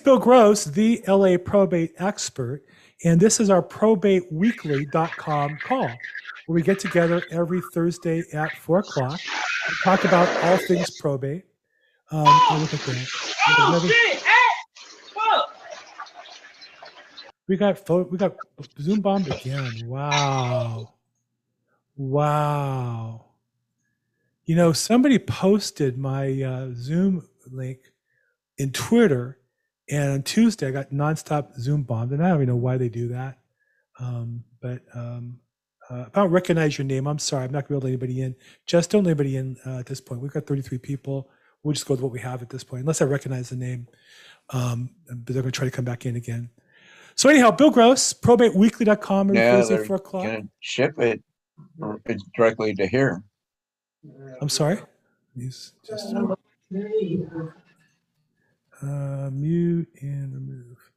Bill Gross, the LA probate expert, and this is our probateweekly.com call, where we get together every Thursday at 4 o'clock and talk about all things probate. Um, oh, look at that. Oh, shit. We got we got Zoom bombed again. Wow. Wow. You know, somebody posted my uh, Zoom link in Twitter, and on Tuesday I got nonstop Zoom bombed, and I don't even know why they do that. Um, but um, uh, I don't recognize your name. I'm sorry. I'm not going to let anybody in. Just don't let anybody in uh, at this point. We've got 33 people. We'll just go with what we have at this point, unless I recognize the name. Um, but they're going to try to come back in again. So anyhow, Bill Gross, probateweekly.com every yeah, Thursday, 4 o'clock. Ship it directly to here. I'm sorry? He's just uh, mute and remove.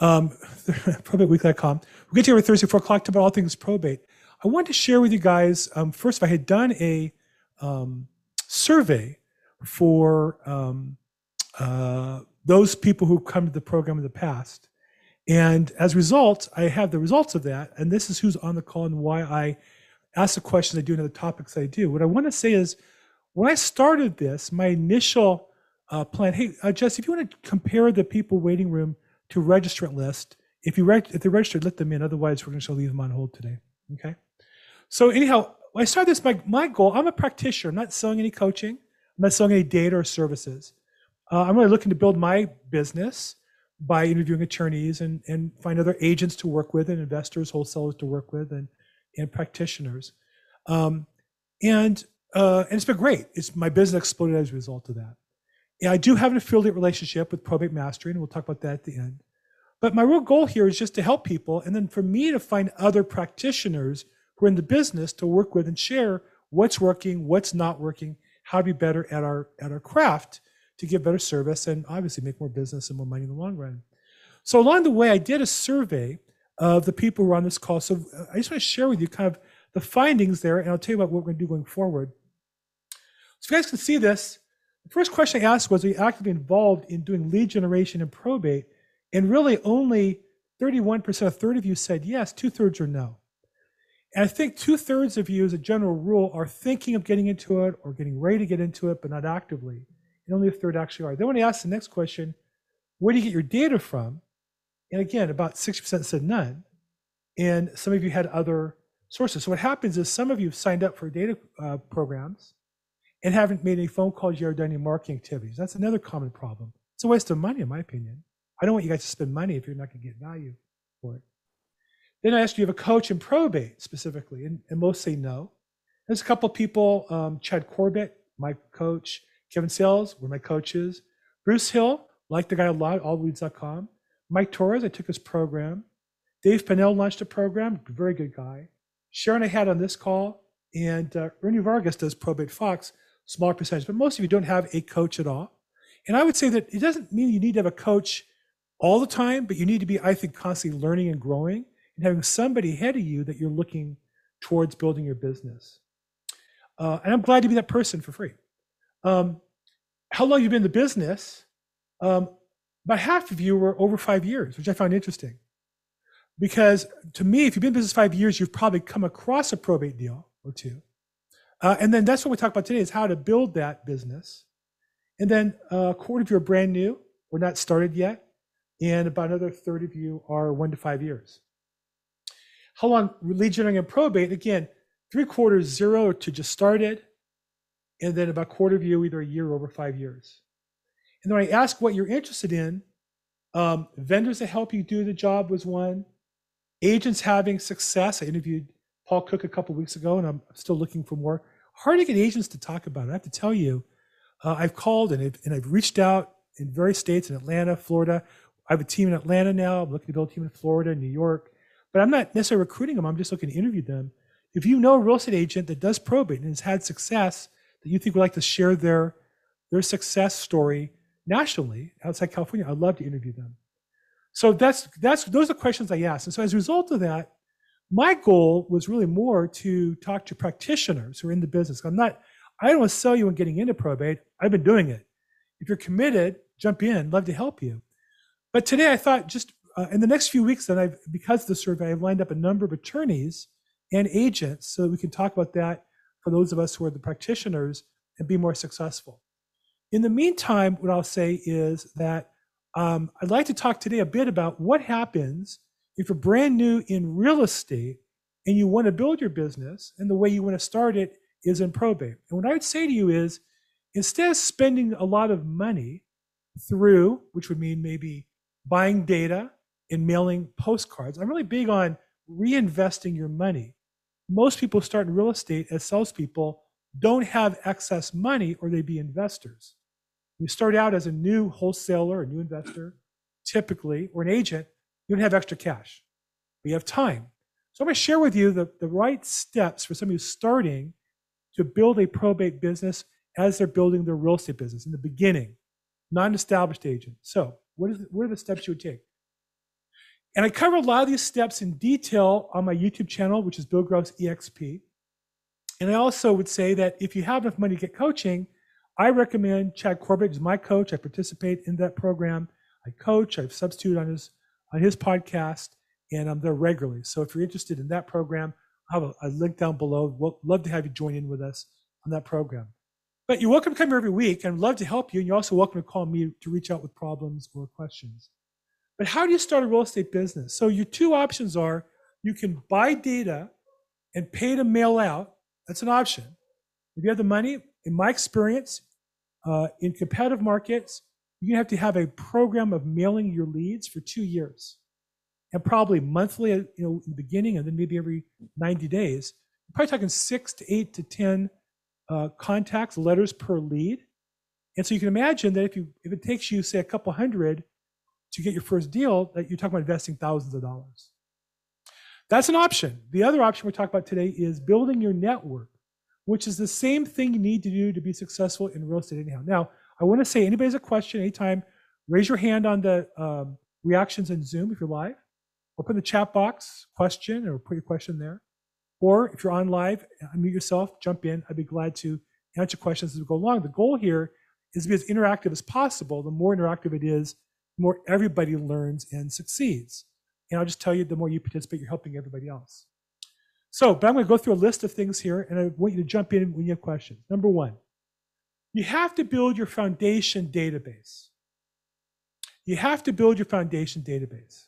Um, probateweekly.com. We'll get to you every Thursday, 4 o'clock to about all things probate. I wanted to share with you guys, um, first, I had done a um, survey for um, uh, those people who come to the program in the past. And as a result, I have the results of that. And this is who's on the call and why I ask the questions I do and the topics I do. What I want to say is when I started this, my initial uh, plan, hey, uh, Jess, if you want to compare the people waiting room to registrant list, if you reg- if they're registered, let them in. Otherwise, we're going to leave them on hold today. Okay. So anyhow, I started this, my, my goal, I'm a practitioner. I'm not selling any coaching. I'm not selling any data or services. Uh, I'm really looking to build my business by interviewing attorneys and, and find other agents to work with and investors, wholesalers to work with and, and practitioners. Um, and, uh, and it's been great. It's my business exploded as a result of that. Yeah, I do have an affiliate relationship with Probate Mastery, and we'll talk about that at the end. But my real goal here is just to help people, and then for me to find other practitioners who are in the business to work with and share what's working, what's not working, how to be better at our at our craft to give better service and obviously make more business and more money in the long run. So along the way, I did a survey of the people who were on this call. So uh, I just want to share with you kind of the findings there, and I'll tell you about what we're going to do going forward. So if you guys can see this. The first question I asked was, are you actively involved in doing lead generation and probate? And really only 31%, a third of you said yes, two thirds are no. And I think two thirds of you, as a general rule, are thinking of getting into it or getting ready to get into it, but not actively and only a third actually are. Then when I asked the next question, where do you get your data from? And again, about 60% said none. And some of you had other sources. So what happens is some of you signed up for data uh, programs and haven't made any phone calls yet or done any marketing activities. That's another common problem. It's a waste of money, in my opinion. I don't want you guys to spend money if you're not going to get value for it. Then I asked, do you have a coach in probate specifically? And, and most say no. There's a couple of people, um, Chad Corbett, my coach, Kevin Sales, were my coaches. Bruce Hill, like the guy a lot, allweeds.com. Mike Torres, I took his program. Dave Pennell launched a program, very good guy. Sharon, I had on this call, and uh, Ernie Vargas does Probate Fox, smaller percentage, but most of you don't have a coach at all. And I would say that it doesn't mean you need to have a coach all the time, but you need to be, I think, constantly learning and growing and having somebody ahead of you that you're looking towards building your business. Uh, and I'm glad to be that person for free. Um, how long you've been in the business, um, about half of you were over five years, which I found interesting. Because to me, if you've been in business five years, you've probably come across a probate deal or two. Uh, and then that's what we talk about today is how to build that business. And then uh, a quarter of you are brand new, we're not started yet. And about another third of you are one to five years. How long lead generating and probate? Again, three quarters zero to just started, and then about a quarter of you either a year or over five years. And then I ask what you're interested in. Um, vendors that help you do the job was one. Agents having success. I interviewed Paul Cook a couple weeks ago, and I'm still looking for more. Hard to get agents to talk about it. I have to tell you, uh, I've called and I've, and I've reached out in various states in Atlanta, Florida. I have a team in Atlanta now. I'm looking to build a team in Florida, New York. But I'm not necessarily recruiting them. I'm just looking to interview them. If you know a real estate agent that does probate and has had success, that you think would like to share their their success story nationally outside California, I'd love to interview them. So that's that's those are the questions I asked. And so as a result of that, my goal was really more to talk to practitioners who are in the business. I'm not, I don't want to sell you on getting into probate. I've been doing it. If you're committed, jump in, love to help you. But today I thought just uh, in the next few weeks, then I've because of the survey, I've lined up a number of attorneys and agents so that we can talk about that for those of us who are the practitioners and be more successful. In the meantime, what I'll say is that um, I'd like to talk today a bit about what happens if you're brand new in real estate and you want to build your business and the way you want to start it is in probate. And what I would say to you is instead of spending a lot of money through, which would mean maybe buying data and mailing postcards, I'm really big on reinvesting your money. Most people start in real estate as salespeople don't have excess money or they be investors. You start out as a new wholesaler, a new investor, typically, or an agent, you don't have extra cash. We have time. So I'm going to share with you the, the right steps for somebody who's starting to build a probate business as they're building their real estate business in the beginning, non established agent. So, what, is, what are the steps you would take? And I cover a lot of these steps in detail on my YouTube channel, which is Bill Gross EXP. And I also would say that if you have enough money to get coaching, I recommend Chad Corbett is my coach. I participate in that program. I coach. I've substituted on his on his podcast, and I'm there regularly. So if you're interested in that program, I have a, a link down below. We'll love to have you join in with us on that program. But you're welcome to come here every week, and I'd love to help you. And you're also welcome to call me to reach out with problems or questions. But how do you start a real estate business? So your two options are you can buy data and pay to mail out. That's an option. If you have the money, in my experience, uh, in competitive markets, you have to have a program of mailing your leads for two years, and probably monthly, you know, in the beginning, and then maybe every 90 days. You're probably talking six to eight to 10 uh, contacts, letters per lead. And so you can imagine that if you if it takes you say a couple hundred to get your first deal, that you're talking about investing thousands of dollars. That's an option. The other option we're talking about today is building your network which is the same thing you need to do to be successful in real estate anyhow. Now, I want to say anybody has a question anytime, raise your hand on the um, reactions in Zoom if you're live, Open the chat box question or put your question there. Or if you're on live, unmute yourself, jump in. I'd be glad to answer questions as we go along. The goal here is to be as interactive as possible. The more interactive it is, the more everybody learns and succeeds. And I'll just tell you, the more you participate, you're helping everybody else. So, but I'm going to go through a list of things here, and I want you to jump in when you have questions. Number one, you have to build your foundation database. You have to build your foundation database.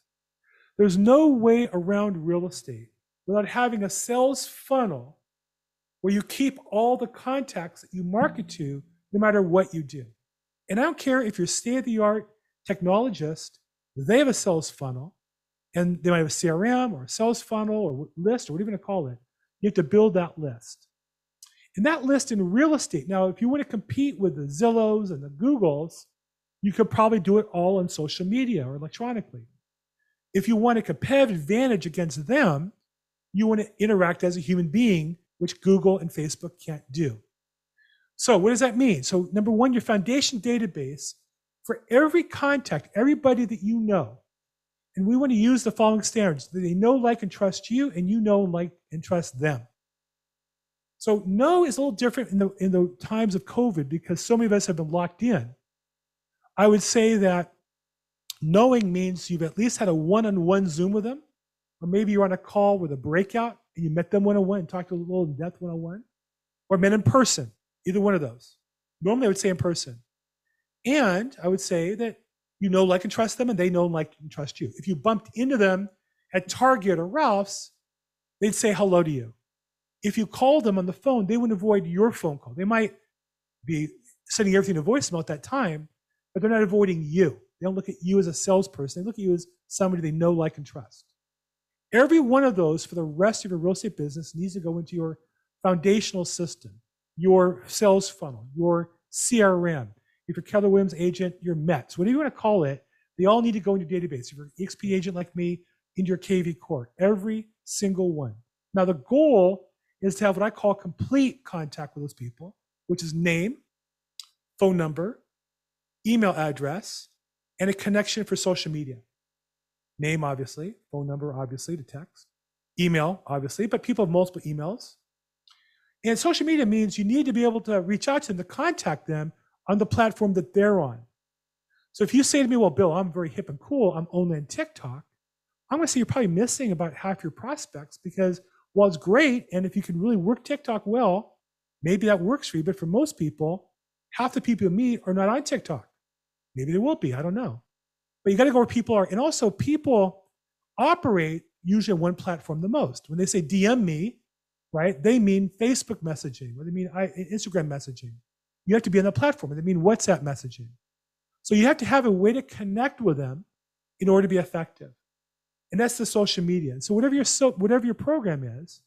There's no way around real estate without having a sales funnel where you keep all the contacts that you market to no matter what you do. And I don't care if you're state of the art technologist, they have a sales funnel and they might have a CRM or a sales funnel or list or whatever you want to call it. You have to build that list. And that list in real estate, now, if you want to compete with the Zillows and the Googles, you could probably do it all on social media or electronically. If you want a competitive advantage against them, you want to interact as a human being, which Google and Facebook can't do. So, what does that mean? So, number one, your foundation database for every contact, everybody that you know, and we want to use the following standards. They know, like, and trust you, and you know, like, and trust them. So know is a little different in the in the times of COVID because so many of us have been locked in. I would say that knowing means you've at least had a one-on-one Zoom with them, or maybe you're on a call with a breakout and you met them one-on-one and talked a little in depth one-on-one, or met in person. Either one of those. Normally, I would say in person. And I would say that you know, like, and trust them, and they know, like, and trust you. If you bumped into them at Target or Ralph's, they'd say hello to you. If you called them on the phone, they would avoid your phone call. They might be sending everything to voicemail at that time, but they're not avoiding you. They don't look at you as a salesperson. They look at you as somebody they know, like, and trust. Every one of those for the rest of your real estate business needs to go into your foundational system, your sales funnel, your CRM, if you're Keller Williams agent, your METS, whatever you want to call it, they all need to go into your database. If you're an EXP agent like me, into your kvCORE, every single one. Now, the goal is to have what I call complete contact with those people, which is name, phone number, email address, and a connection for social media. Name, obviously, phone number, obviously, to text, email, obviously, but people have multiple emails. And social media means you need to be able to reach out to them to contact them on the platform that they're on. So if you say to me, well, Bill, I'm very hip and cool, I'm only on TikTok, I'm going to say you're probably missing about half your prospects because while it's great, and if you can really work TikTok well, maybe that works for you. But for most people, half the people you meet are not on TikTok. Maybe they will be. I don't know. But you got to go where people are. And also, people operate usually on one platform the most. When they say DM me, right, they mean Facebook messaging or they mean Instagram messaging. You have to be on the platform. They mean WhatsApp messaging. So you have to have a way to connect with them in order to be effective. And that's the social media. And so whatever your so whatever your program is,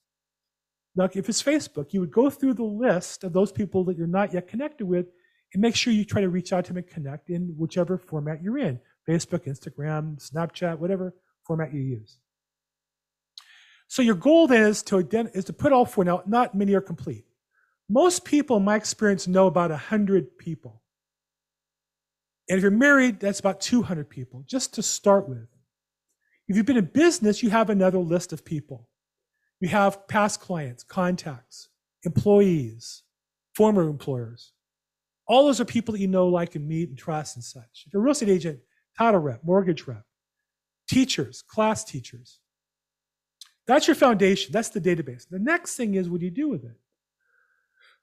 like if it's Facebook, you would go through the list of those people that you're not yet connected with and make sure you try to reach out to them and connect in whichever format you're in. Facebook, Instagram, Snapchat, whatever format you use. So your goal then is to is to put all four. Now, not many are complete. Most people, in my experience, know about 100 people. And if you're married, that's about 200 people, just to start with. If you've been in business, you have another list of people. You have past clients, contacts, employees, former employers. All those are people that you know, like, and meet and trust and such. If you're a real estate agent, title rep, mortgage rep, teachers, class teachers. That's your foundation. That's the database. The next thing is what do you do with it?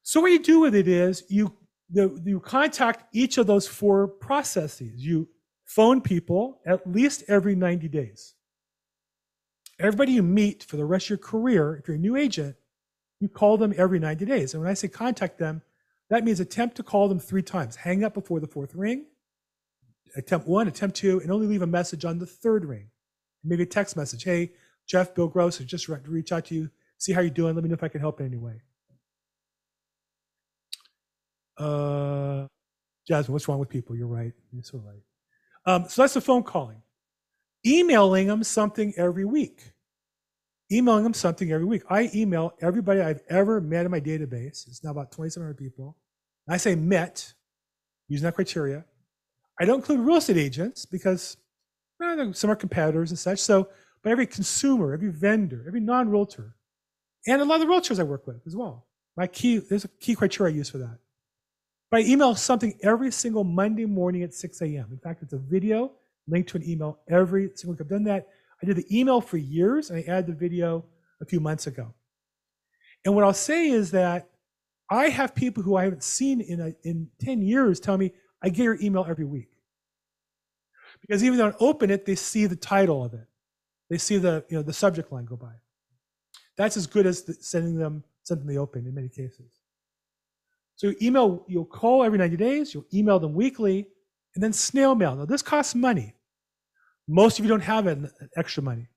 So what you do with it is you the, you contact each of those four processes. You phone people at least every 90 days. Everybody you meet for the rest of your career, if you're a new agent, you call them every 90 days. And when I say contact them, that means attempt to call them three times. Hang up before the fourth ring, attempt one, attempt two, and only leave a message on the third ring. Maybe a text message. Hey, Jeff, Bill Gross, I just reach out to you, see how you're doing. Let me know if I can help in any way. Uh, Jasmine, what's wrong with people? You're right. You're so right. Um, so that's the phone calling. Emailing them something every week. Emailing them something every week. I email everybody I've ever met in my database. It's now about 2,700 people. I say met, using that criteria. I don't include real estate agents because eh, well, some are competitors and such. So, but every consumer, every vendor, every non-realtor, and a lot of the realtors I work with as well. My key, there's a key criteria I use for that. But I email something every single Monday morning at 6 a.m. In fact, it's a video linked to an email every single week. I've done that. I did the email for years, and I added the video a few months ago. And what I'll say is that I have people who I haven't seen in, a, in 10 years tell me, I get your email every week. Because even though I open it, they see the title of it. They see the, you know, the subject line go by. That's as good as sending them something they open in many cases. So you email, you'll call every 90 days, you'll email them weekly, and then snail mail. Now this costs money. Most of you don't have extra money.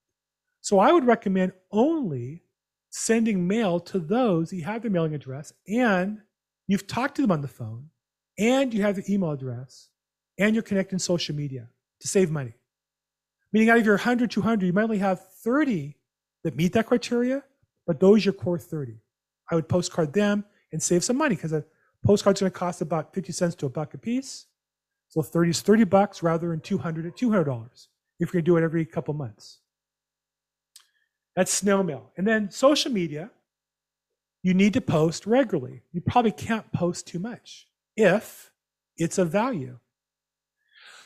So I would recommend only sending mail to those you have their mailing address and you've talked to them on the phone and you have their email address and you're connecting social media to save money. Meaning out of your 100, 200, you might only have 30 that meet that criteria, but those are your core 30. I would postcard them and save some money because a postcard's going to cost about 50 cents to a buck a piece. So 30 is 30 bucks rather than 200 at $200 if you're going to do it every couple months. That's snail mail. And then social media, you need to post regularly. You probably can't post too much if it's of value.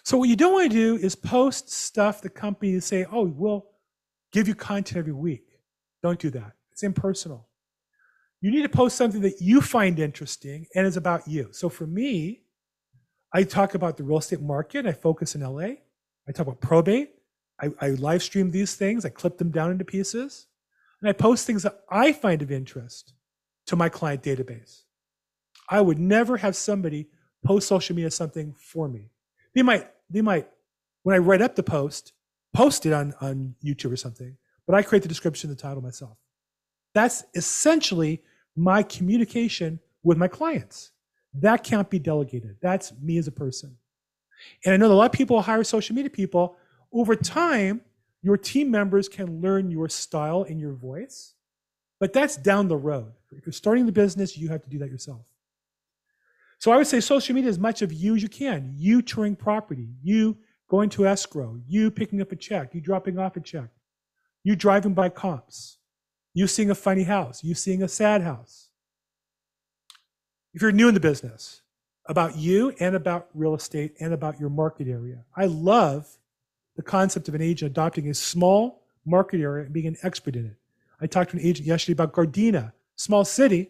So what you don't want to do is post stuff the company say, oh, we'll give you content every week. Don't do that. It's impersonal. You need to post something that you find interesting and is about you. So for me, I talk about the real estate market. I focus in LA. I talk about probate. I, I live stream these things. I clip them down into pieces. And I post things that I find of interest to my client database. I would never have somebody post social media something for me. They might, they might, when I write up the post, post it on, on YouTube or something, but I create the description, the title myself. That's essentially my communication with my clients. That can't be delegated. That's me as a person. And I know a lot of people hire social media people. Over time, your team members can learn your style and your voice, but that's down the road. If you're starting the business, you have to do that yourself. So I would say social media as much of you as you can. You touring property, you going to escrow, you picking up a check, you dropping off a check, you driving by comps, you seeing a funny house, you seeing a sad house. If you're new in the business, about you and about real estate and about your market area. I love the concept of an agent adopting a small market area and being an expert in it. I talked to an agent yesterday about Gardena, small city,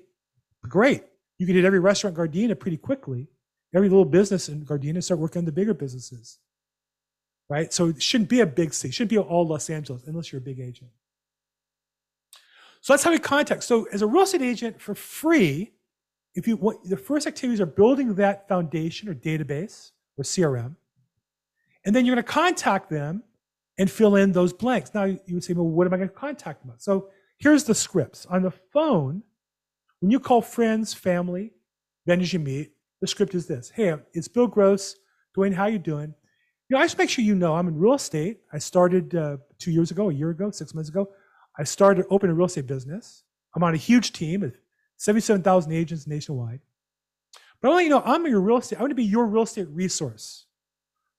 great. You can hit every restaurant in Gardena pretty quickly. Every little business in Gardena start working on the bigger businesses, right? So it shouldn't be a big city. It shouldn't be all Los Angeles unless you're a big agent. So that's how we contact. So as a real estate agent for free, if you want, the first activities are building that foundation or database or CRM, and then you're going to contact them and fill in those blanks. Now you would say, well, what am I going to contact them about? So here's the scripts. On the phone, when you call friends, family, vendors you meet, the script is this. Hey, it's Bill Gross. Dwayne, how you doing? You know, I just make sure you know I'm in real estate. I started uh, two years ago, a year ago, six months ago. I started open a real estate business. I'm on a huge team 77,000 agents nationwide. But I want you to know I'm your real estate. I want to be your real estate resource.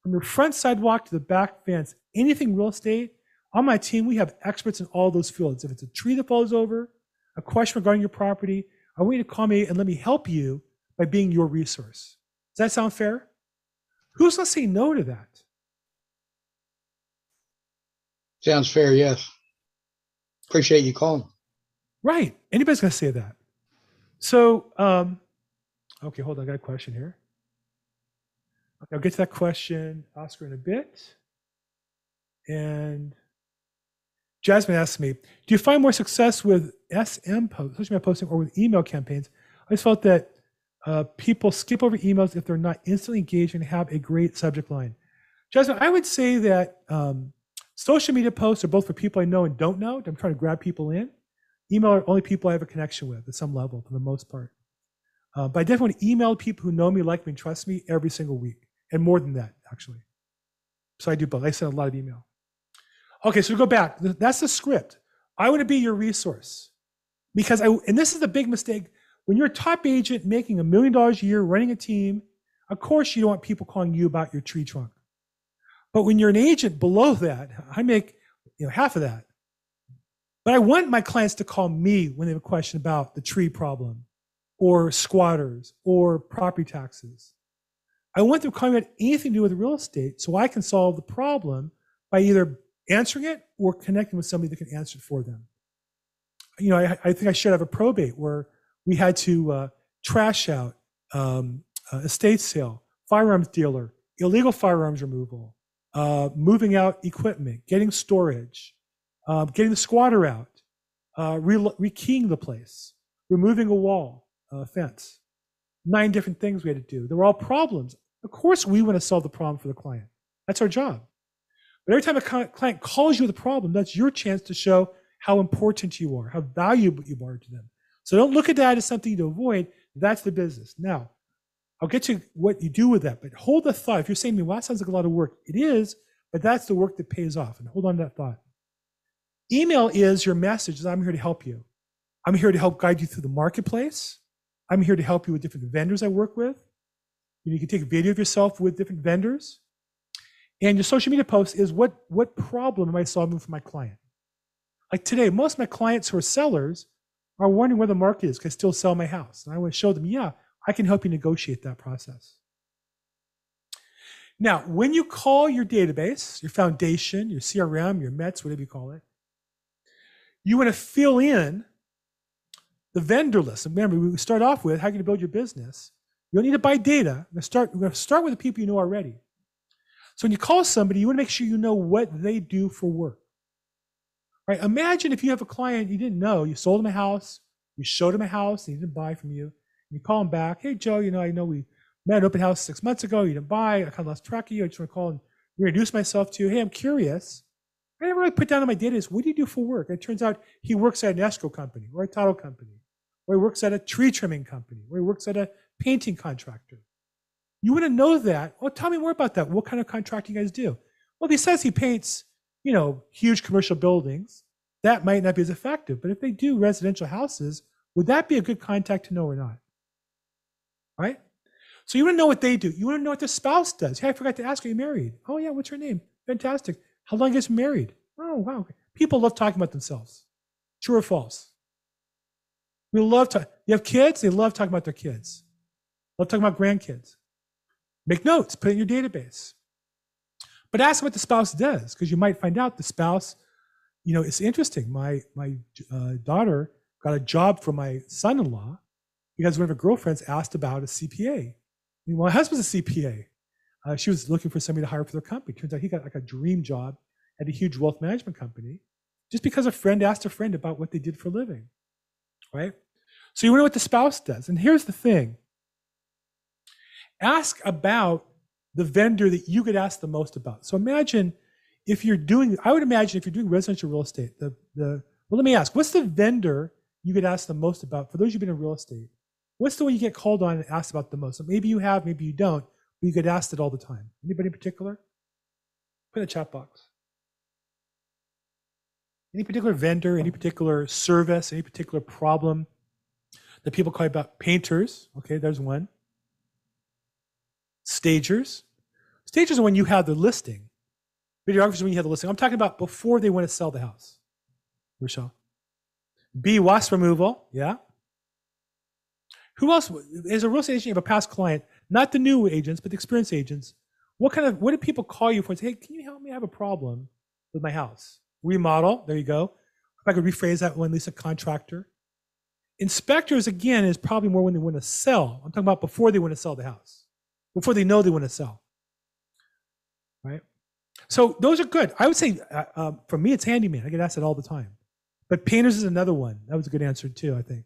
From your front sidewalk to the back fence, anything real estate, on my team, we have experts in all those fields. If it's a tree that falls over, a question regarding your property, I want you to call me and let me help you by being your resource. Does that sound fair? Who's going to say no to that? Sounds fair, yes. Appreciate you calling. Right. Anybody's going to say that. So, um, okay, hold on. I got a question here. I'll get to that question, Oscar, in a bit. And Jasmine asked me, do you find more success with SM posts, social media posting, or with email campaigns? I just felt that uh, people skip over emails if they're not instantly engaged and have a great subject line. Jasmine, I would say that um, social media posts are both for people I know and don't know. I'm trying to grab people in. Email are only people I have a connection with at some level, for the most part. Uh, but I definitely email people who know me, like me, and trust me every single week, and more than that, actually. So I do both. I send a lot of email. Okay, so we go back. That's the script. I want to be your resource because I, and this is the big mistake. When you're a top agent making a million dollars a year, running a team, of course you don't want people calling you about your tree trunk. But when you're an agent below that, I make you know half of that. But I want my clients to call me when they have a question about the tree problem or squatters or property taxes. I want them calling about anything to do with real estate so I can solve the problem by either answering it or connecting with somebody that can answer it for them. You know, I, I think I should have a probate where we had to uh, trash out um, uh, estate sale, firearms dealer, illegal firearms removal, uh, moving out equipment, getting storage, uh, getting the squatter out, uh, re- rekeying the place, removing a wall, a fence. Nine different things we had to do. They were all problems. Of course, we want to solve the problem for the client. That's our job. But every time a client calls you with a problem, that's your chance to show how important you are, how valuable you are to them. So don't look at that as something to avoid. That's the business. Now, I'll get to what you do with that, but hold the thought. If you're saying to me, well, that sounds like a lot of work, it is, but that's the work that pays off. And hold on to that thought. Email is your message I'm here to help you. I'm here to help guide you through the marketplace. I'm here to help you with different vendors I work with. You can take a video of yourself with different vendors. And your social media post is what, what problem am I solving for my client? Like today, most of my clients who are sellers are wondering where the market is. Can I still sell my house? And I want to show them, yeah, I can help you negotiate that process. Now, when you call your database, your foundation, your CRM, your METS, whatever you call it, you want to fill in the vendor list. Remember, we start off with how you build your business. You don't need to buy data. We're going to start, we're going to start with the people you know already. So when you call somebody, you want to make sure you know what they do for work. Right? Imagine if you have a client you didn't know, you sold him a house, you showed him a house, and he didn't buy from you. You call him back, hey Joe, you know, I know we met at open house six months ago, you didn't buy, I kind of lost track of you. I just want to call and introduce myself to you. Hey, I'm curious. I never really put down on my data is what do you do for work? And it turns out he works at an escrow company or a title company, or he works at a tree trimming company, or he works at a painting contractor. You want to know that. Well, tell me more about that. What kind of contracting you guys do? Well, he says he paints, you know, huge commercial buildings, that might not be as effective. But if they do residential houses, would that be a good contact to know or not? Right? So you want to know what they do. You want to know what their spouse does. Hey, I forgot to ask, are you married? Oh, yeah, what's her name? Fantastic. How long is married? Oh, wow. People love talking about themselves. True or false? We love to. You have kids, they love talking about their kids. Love talking about grandkids. Make notes, put it in your database. But ask what the spouse does, because you might find out the spouse, you know, it's interesting. My my uh, daughter got a job for my son-in-law because one of her girlfriends asked about a CPA. My husband's a CPA. Uh, she was looking for somebody to hire for their company. Turns out he got like a dream job at a huge wealth management company, just because a friend asked a friend about what they did for a living, right? So you know what the spouse does. And here's the thing ask about the vendor that you get asked the most about. So imagine if you're doing, I would imagine if you're doing residential real estate, the, the well, let me ask, what's the vendor you get asked the most about for those who've been in real estate? What's the one you get called on and asked about the most? So maybe you have, maybe you don't, you get asked it all the time. Anybody in particular? Put in the chat box. Any particular vendor, any particular service, any particular problem that people call about? Painters, okay, there's one. Stagers. Stagers are when you have the listing. Videographers when you have the listing. I'm talking about before they want to sell the house. Rochelle. B, wasp removal. Yeah. Who else? As a real estate agent, you have a past client, not the new agents, but the experienced agents. What kind of, what do people call you for and say, hey, can you help me? I have a problem with my house. Remodel. There you go. If I could rephrase that one, a contractor. Inspectors, again, is probably more when they want to sell. I'm talking about before they want to sell the house, before they know they want to sell. Right? So those are good. I would say uh, um, for me, it's handyman. I get asked that all the time. But painters is another one. That was a good answer too, I think.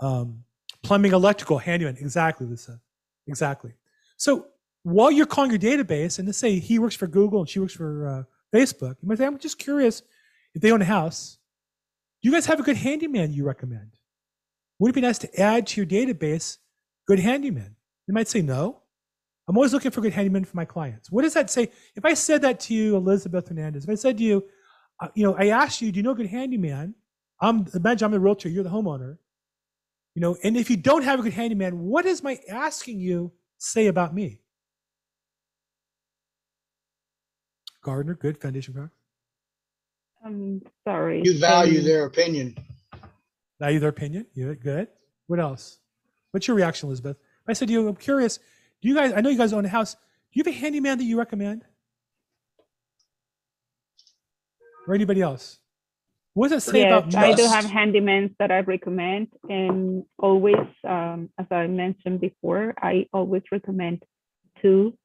Um, plumbing, electrical, handyman. Exactly, Lisa. Exactly. So while you're calling your database, and let's say he works for Google and she works for uh, Facebook, you might say, I'm just curious if they own a house. Do you guys have a good handyman you recommend? Would it be nice to add to your database good handyman? You might say no. I'm always looking for good handyman for my clients. What does that say? If I said that to you, Elizabeth Hernandez, if I said to you, uh, you know, I asked you, do you know a good handyman? I'm imagine I'm the realtor, you're the homeowner. You know, and if you don't have a good handyman, what is my asking you say about me? Gardner, good foundation crack. I'm sorry. You value um, their opinion. Value their opinion. You good. What else? What's your reaction, Elizabeth? I said to you, I'm curious, do you guys, I know you guys own a house. Do you have a handyman that you recommend? Or anybody else? What does it say Yes, about I do have handymans that I recommend and always, um, as I mentioned before, I always recommend two,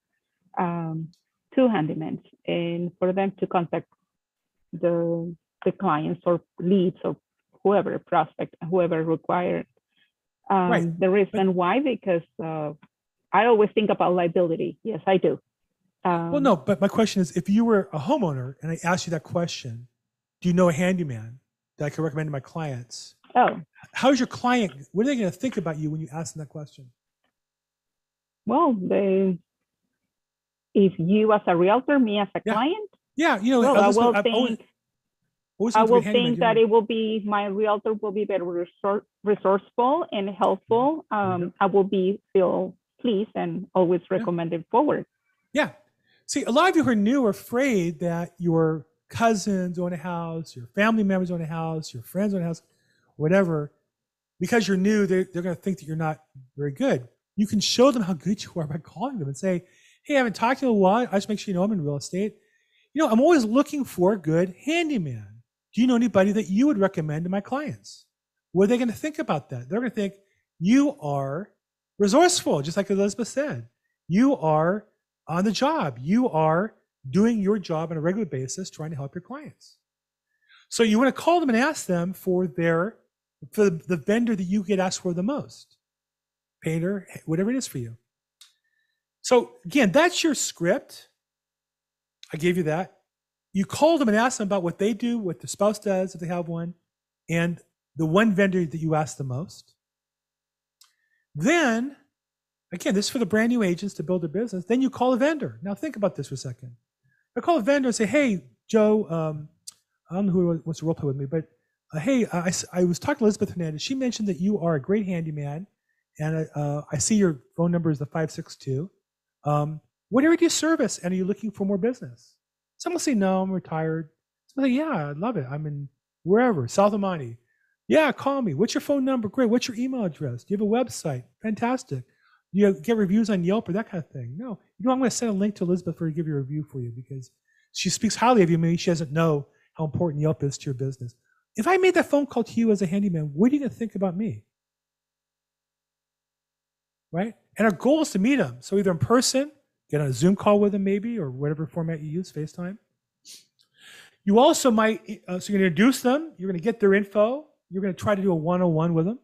um, two handymans and for them to contact the, the clients or leads or whoever prospect, whoever required. Um, Right, The reason why, because, uh, I always think about liability. Yes, I do. Well, Um, no, but my question is if you were a homeowner and I asked you that question, do you know a handyman that I can recommend to my clients? Oh, How's your client? What are they going to think about you when you ask them that question? well, they, if you as a realtor, me as a Yeah. client, Yeah, you know, well, I will always- think, always I will think that it will be, my realtor will be very resor- resourceful and helpful. you Um, I will be feel pleased and always recommended it forward. Yeah. See, a lot of you who are new are afraid that your cousins own a house, your family members own a house, your friends own a house, whatever. Because you're new, they're, they're going to think that you're not very good. You can show them how good you are by calling them and say, Hey, I haven't talked to you in a while. I just make sure you know I'm in real estate. You know, I'm always looking for a good handyman. Do you know anybody that you would recommend to my clients? What are they going to think about that? They're going to think you are resourceful, just like Elizabeth said. You are on the job. You are doing your job on a regular basis, trying to help your clients. So you want to call them and ask them for their for the vendor that you get asked for the most, painter, whatever it is for you. So again, that's your script. I gave you that. You call them and ask them about what they do, what the spouse does if they have one, and the one vendor that you ask the most. Then Again, this is for the brand new agents to build their business. Then you call a vendor. Now think about this for a second. I call a vendor and say, "Hey, Joe, um, I don't know who wants to role play with me, but uh, hey, I, I was talking to Elizabeth Hernandez. She mentioned that you are a great handyman, and uh, I see your phone number is the five six two. Um, what area do you service, and are you looking for more business?" Someone will say, "No, I'm retired." Someone will say, "Yeah, I love it. I'm in wherever South Amani." Yeah, call me. What's your phone number? Great. What's your email address? Do you have a website? Fantastic. Do you get reviews on Yelp or that kind of thing. No, you know, I'm going to send a link to Elizabeth for her to give you a review for you because she speaks highly of you. Maybe she doesn't know how important Yelp is to your business. If I made that phone call to you as a handyman, what are you going to think about me? Right? And our goal is to meet them. So either in person, get on a Zoom call with them, maybe, or whatever format you use, FaceTime. You also might, uh, so you're going to introduce them, you're going to get their info, you're going to try to do a one on one with them.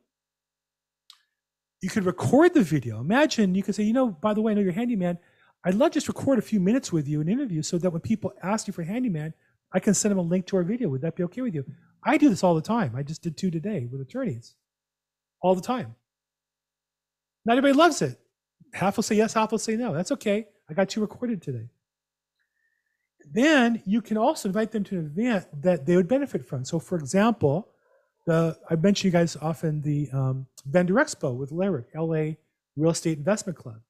You could record the video. Imagine you could say, you know, by the way, I know you're handyman. I'd love to just record a few minutes with you, an interview, so that when people ask you for handyman, I can send them a link to our video. Would that be okay with you? I do this all the time. I just did two today with attorneys, all the time. Not everybody loves it. Half will say yes, half will say no. That's okay. I got you recorded today. Then you can also invite them to an event that they would benefit from. So, for example, the I mention you guys often the um, Vendor Expo with Lyric, LA Real Estate Investment Club.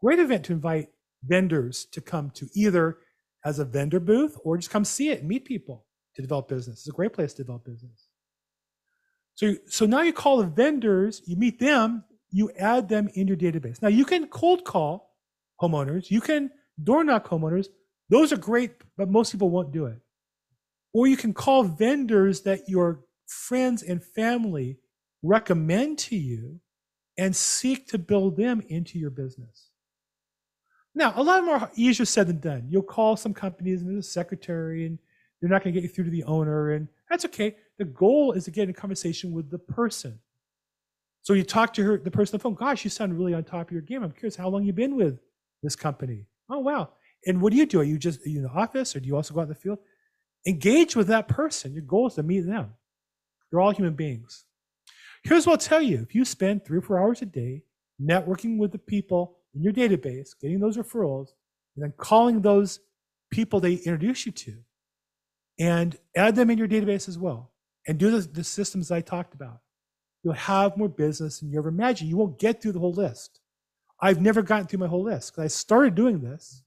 Great event to invite vendors to come to either as a vendor booth or just come see it and meet people to develop business. It's a great place to develop business. So, so now you call the vendors, you meet them, you add them in your database. Now you can cold call homeowners, you can door knock homeowners. Those are great, but most people won't do it. Or you can call vendors that your friends and family recommend to you and seek to build them into your business. Now, a lot more easier said than done. You'll call some companies and a secretary and they're not going to get you through to the owner, and that's okay. The goal is to get in a conversation with the person. So you talk to her, the person on the phone. Gosh, you sound really on top of your game. I'm curious how long you been with this company. Oh wow! And what do you do? Are you just are you in the office, or do you also go out in the field? Engage with that person. Your goal is to meet them. They're all human beings. Here's what I'll tell you: if you spend three or four hours a day networking with the people in your database, getting those referrals, and then calling those people they introduce you to, and add them in your database as well, and do the, the systems I talked about, you'll have more business than you ever imagined. You won't get through the whole list. I've never gotten through my whole list because I started doing this,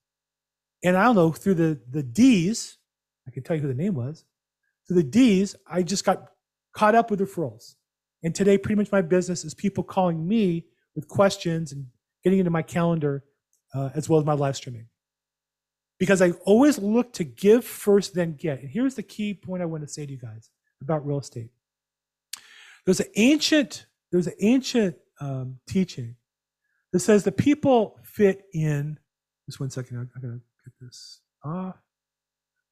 and I don't know through the the D's. I can tell you who the name was. Through the D's, I just got caught up with referrals, and today pretty much my business is people calling me with questions and getting into my calendar uh, as well as my live streaming. Because I always look to give first, then get. And here's the key point I want to say to you guys about real estate. There's an ancient, there's an ancient um, teaching that says the people fit in. Just one second, I'm, gonna get this. off.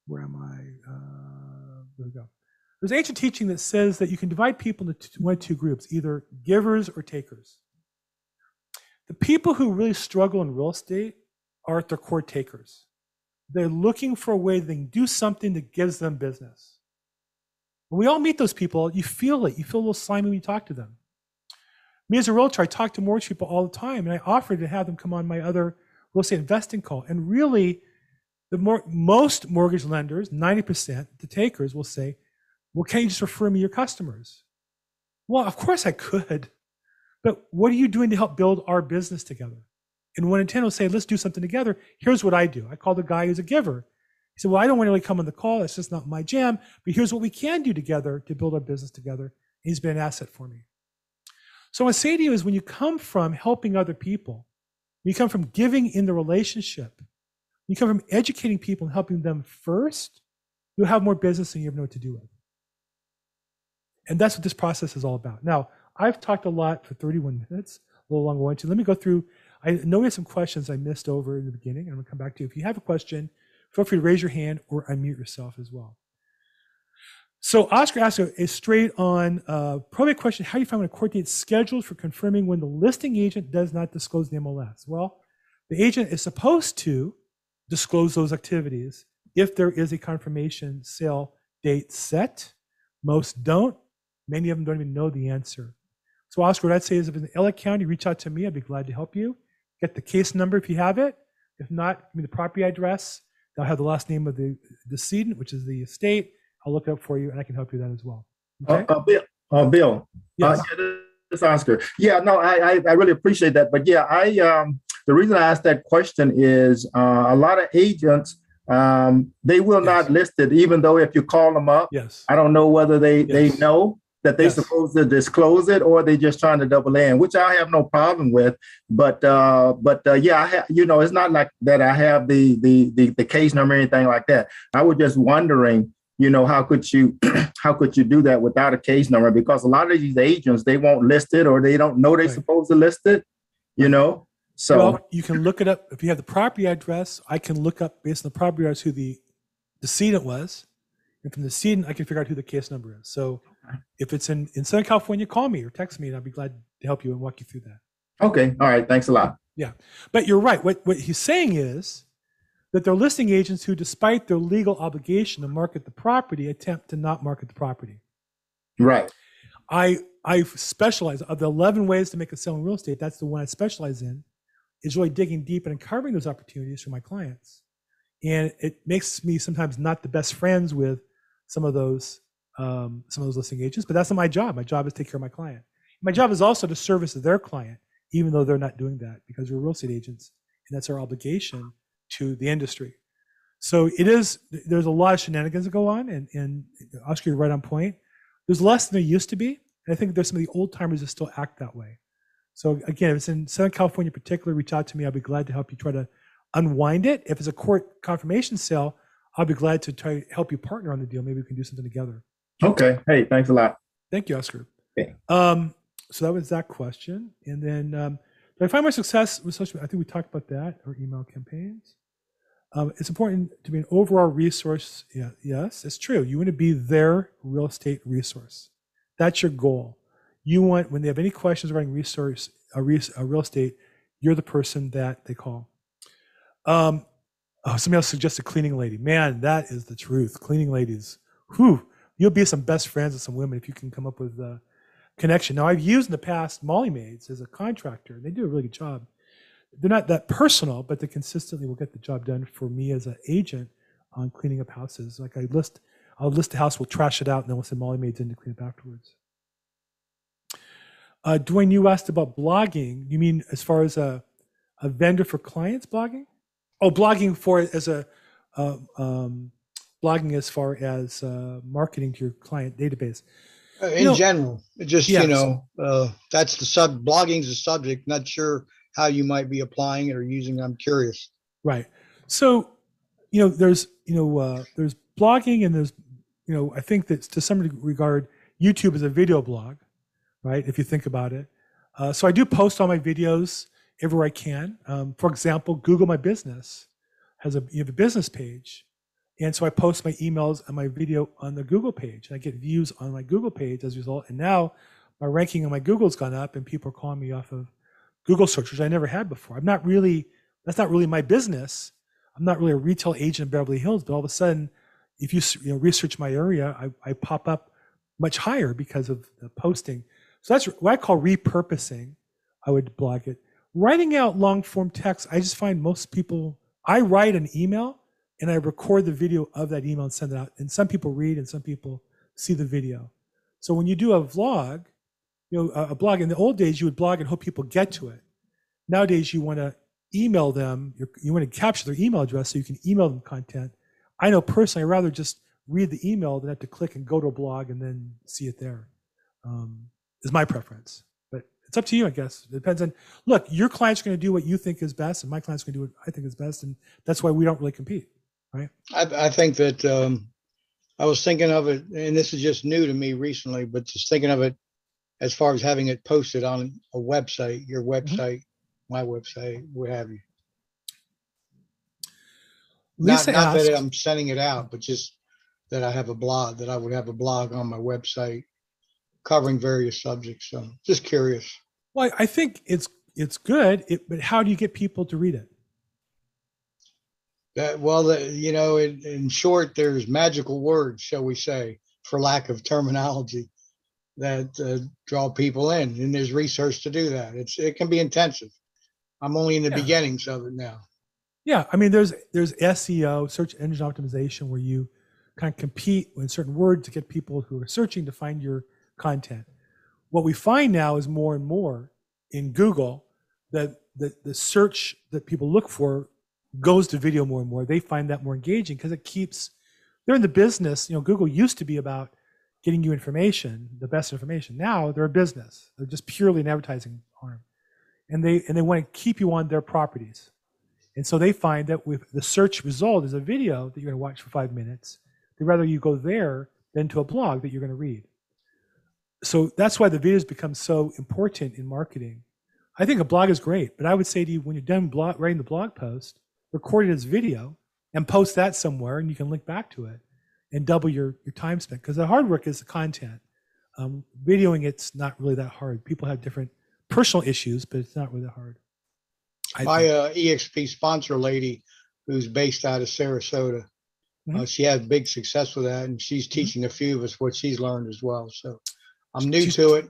where am I? Uh, there we go. There's ancient teaching that says that you can divide people into one of two groups, either givers or takers. The people who really struggle in real estate are at their core takers. They're looking for a way they can do something that gives them business. When we all meet those people, you feel it. You feel a little slimy when you talk to them. Me as a realtor, I talk to mortgage people all the time, and I offered to have them come on my other real estate investing call. And really, the more, most mortgage lenders, 90%, the takers will say, Well, can you just refer me your customers? Well, of course I could. But what are you doing to help build our business together? And when Nintendo say, let's do something together, here's what I do. I call the guy who's a giver. He said, well, I don't want to really come on the call. It's just not my jam. But here's what we can do together to build our business together. He's been an asset for me. So what I say to you is when you come from helping other people, you come from giving in the relationship, you come from educating people and helping them first, you'll have more business than you ever know what to do with. And that's what this process is all about. Now, I've talked a lot for 31 minutes, a little longer one too. Let me go through. I know we have some questions I missed over in the beginning, and I'm going to come back to you. If you have a question, feel free to raise your hand or unmute yourself as well. So Oscar asked a, a straight on uh, probate question. How do you find when a court date is scheduled for confirming when the listing agent does not disclose the MLS? Well, the agent is supposed to disclose those activities if there is a confirmation sale date set. Most don't. Many of them don't even know the answer. So, Oscar, what I'd say is if it's in LA County, reach out to me. I'd be glad to help you. Get the case number if you have it. If not, give me the property address. I'll have the last name of the decedent, which is the estate. I'll look it up for you, and I can help you that as well. Okay? Uh, uh, Bill, uh, Bill, yes. uh, yeah, this Oscar. Yeah, no, I, I, I really appreciate that. But yeah, I um, the reason I asked that question is uh, a lot of agents um, they will Yes. not list it, even though if you call them up, yes. I don't know whether they Yes. they know that they Yes. supposed to disclose it, or they're just trying to double in, which I have no problem with. But uh, but uh, yeah, I ha- you know, it's not like that. I have the, the the the case number or anything like that. I was just wondering, you know, how could you how could you do that without a case number? Because a lot of these agents they won't list it, or they don't know they're Right. supposed to list it. You know, so well, you can look it up if you have the property address. I can look up based on the property address who the decedent was, and from the decedent, I can figure out who the case number is. So, if it's in in Southern California, call me or text me, and I'll be glad to help you and walk you through that. okay, all right, thanks a lot. Yeah. But you're right. What what he's saying is that they're listing agents who, despite their legal obligation to market the property, attempt to not market the property. Right. I I specialize of the 11 ways to make a sale in real estate. That's the one I specialize in. Is really digging deep and uncovering those opportunities for my clients, and it makes me sometimes not the best friends with some of those um, some of those listing agents. But that's not my job. My job is to take care of my client. My job is also to service their client, even though they're not doing that because we're real estate agents, and that's our obligation to the industry. So it is. There's a lot of shenanigans that go on, and and Oscar, you're right on point. There's less than there used to be. And I think there's some of the old timers that still act that way. So again, if it's in Southern California in particular, reach out to me. I'll be glad to help you try to unwind it. If it's a court confirmation sale, I'll be glad to try to help you partner on the deal. Maybe we can do something together. Okay. Hey, thanks a lot. Thank you, Oscar. Okay. Um, so that was that question. And then um, did I find my success with social media? I think we talked about that or email campaigns. Um, it's important to be an overall resource. Yeah, yes, it's true. You want to be their real estate resource. That's your goal. You want when they have any questions regarding resource a, res, a real estate, you're the person that they call. Um, oh, somebody else suggested cleaning lady. Man, that is the truth. Cleaning ladies. Whew, you'll be some best friends with some women if you can come up with a connection. Now, I've used in the past Molly maids as a contractor, and they do a really good job. They're not that personal, but they consistently will get the job done for me as an agent on cleaning up houses. Like I list, I'll list a house, we'll trash it out, and then we'll send Molly maids in to clean up afterwards. Uh, Dwayne, you asked about blogging. You mean as far as a, a vendor for clients blogging? Oh, blogging for as a uh, um, blogging as far as uh, marketing to your client database. Uh, You In know- general, just, you know, uh, that's the sub, blogging's the subject. Not sure how you might be applying it or using. it. I'm curious. Right. So, you know, there's, you know, uh, there's blogging and there's, you know, I think that to some regard, YouTube is a video blog, right? If you think about it. Uh, so I do post all my videos everywhere I can. Um, for example, Google My Business has a, you have a business page. And so I post my emails and my video on the Google page. And I get views on my Google page as a result. And now my ranking on my Google's gone up and people are calling me off of Google search, which I never had before. I'm not really, that's not really my business. I'm not really a retail agent in Beverly Hills, but all of a sudden, if you, you know, research my area, I, I pop up much higher because of the posting. So that's what I call repurposing. I would blog it. Writing out long form text, I just find most people, I write an email and I record the video of that email and send it out. And some people read and some people see the video. So when you do a vlog, you know, a, blog in the old days, you would blog and hope people get to it. Nowadays, you want to email them, you you want to capture their email address so you can email them content. I know personally, I'd rather just read the email than have to click and go to a blog and then see it there. Um, is my preference. It's up to you, I guess. It depends on, look, your client's going to do what you think is best, and my client's going to do what I think is best. And that's why we don't really compete. Right? I, I think that, um, I was thinking of it, and this is just new to me recently, but just thinking of it as far as having it posted on a website, your website, my website, what have you. Not, not asked, that I'm sending it out, but just that I have a blog, that I would have a blog on my website covering various subjects. So just curious. well, I think it's it's good, it, but how do you get people to read it? That, well, the, you know, in, in short, there's magical words, shall we say, for lack of terminology, that uh, draw people in, and there's research to do that. It's it can be intensive. I'm only in the Yeah. beginnings of it now. Yeah, I mean, there's there's SEO, search engine optimization, where you kind of compete with certain words to get people who are searching to find your content. What we find now is more and more in Google that the, the search that people look for goes to video more and more. They find that more engaging because it keeps they're in the business. You know, Google used to be about getting you information, the best information. Now they're a business. They're just purely an advertising arm. And they and they want to keep you on their properties. And so they find that with the search result is a video that you're going to watch for five minutes, they'd rather you go there than to a blog that you're going to read. So that's why the videos become so important in marketing. I think a blog is great, but I would say to you when you're done blog, writing the blog post, record it as video and post that somewhere, and you can link back to it and double your your time spent. Because the hard work is the content. Um, videoing it's not really that hard. People have different personal issues, but it's not really that hard. I My uh, EXP sponsor lady, who's based out of Sarasota, uh, Mhm. she had big success with that, and she's teaching a few of us what she's learned as well. So I'm new She's to it.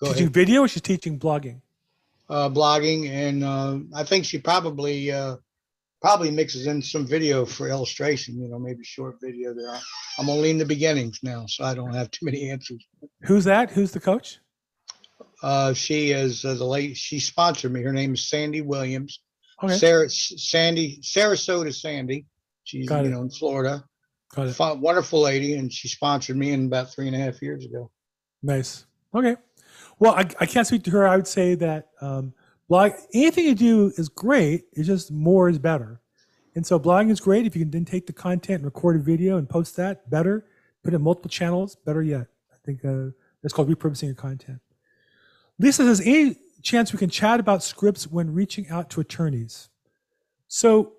Go teaching ahead. video or she's teaching blogging? Uh, blogging, and uh, I think she probably uh, probably mixes in some video for illustration. You know, maybe short video. There, I'm only in the beginnings now, so I don't have too many answers. Who's that? Who's the coach? Uh, she is uh, the late. She sponsored me. Her name is Sandy Williams. Okay, Sarah, Sandy, Sarasota Sandy. She's Got you it. know in Florida. got it. Wonderful lady, and she sponsored me in about three and a half years ago. Nice. Okay. Well, I, I can't speak to her. I would say that um, blog anything you do is great. It's just more is better. And so blogging is great if you can then take the content and record a video and post that. Better. Put it in multiple channels. Better yet. I think uh, that's called repurposing your content. Lisa says, any chance we can chat about scripts when reaching out to attorneys? So,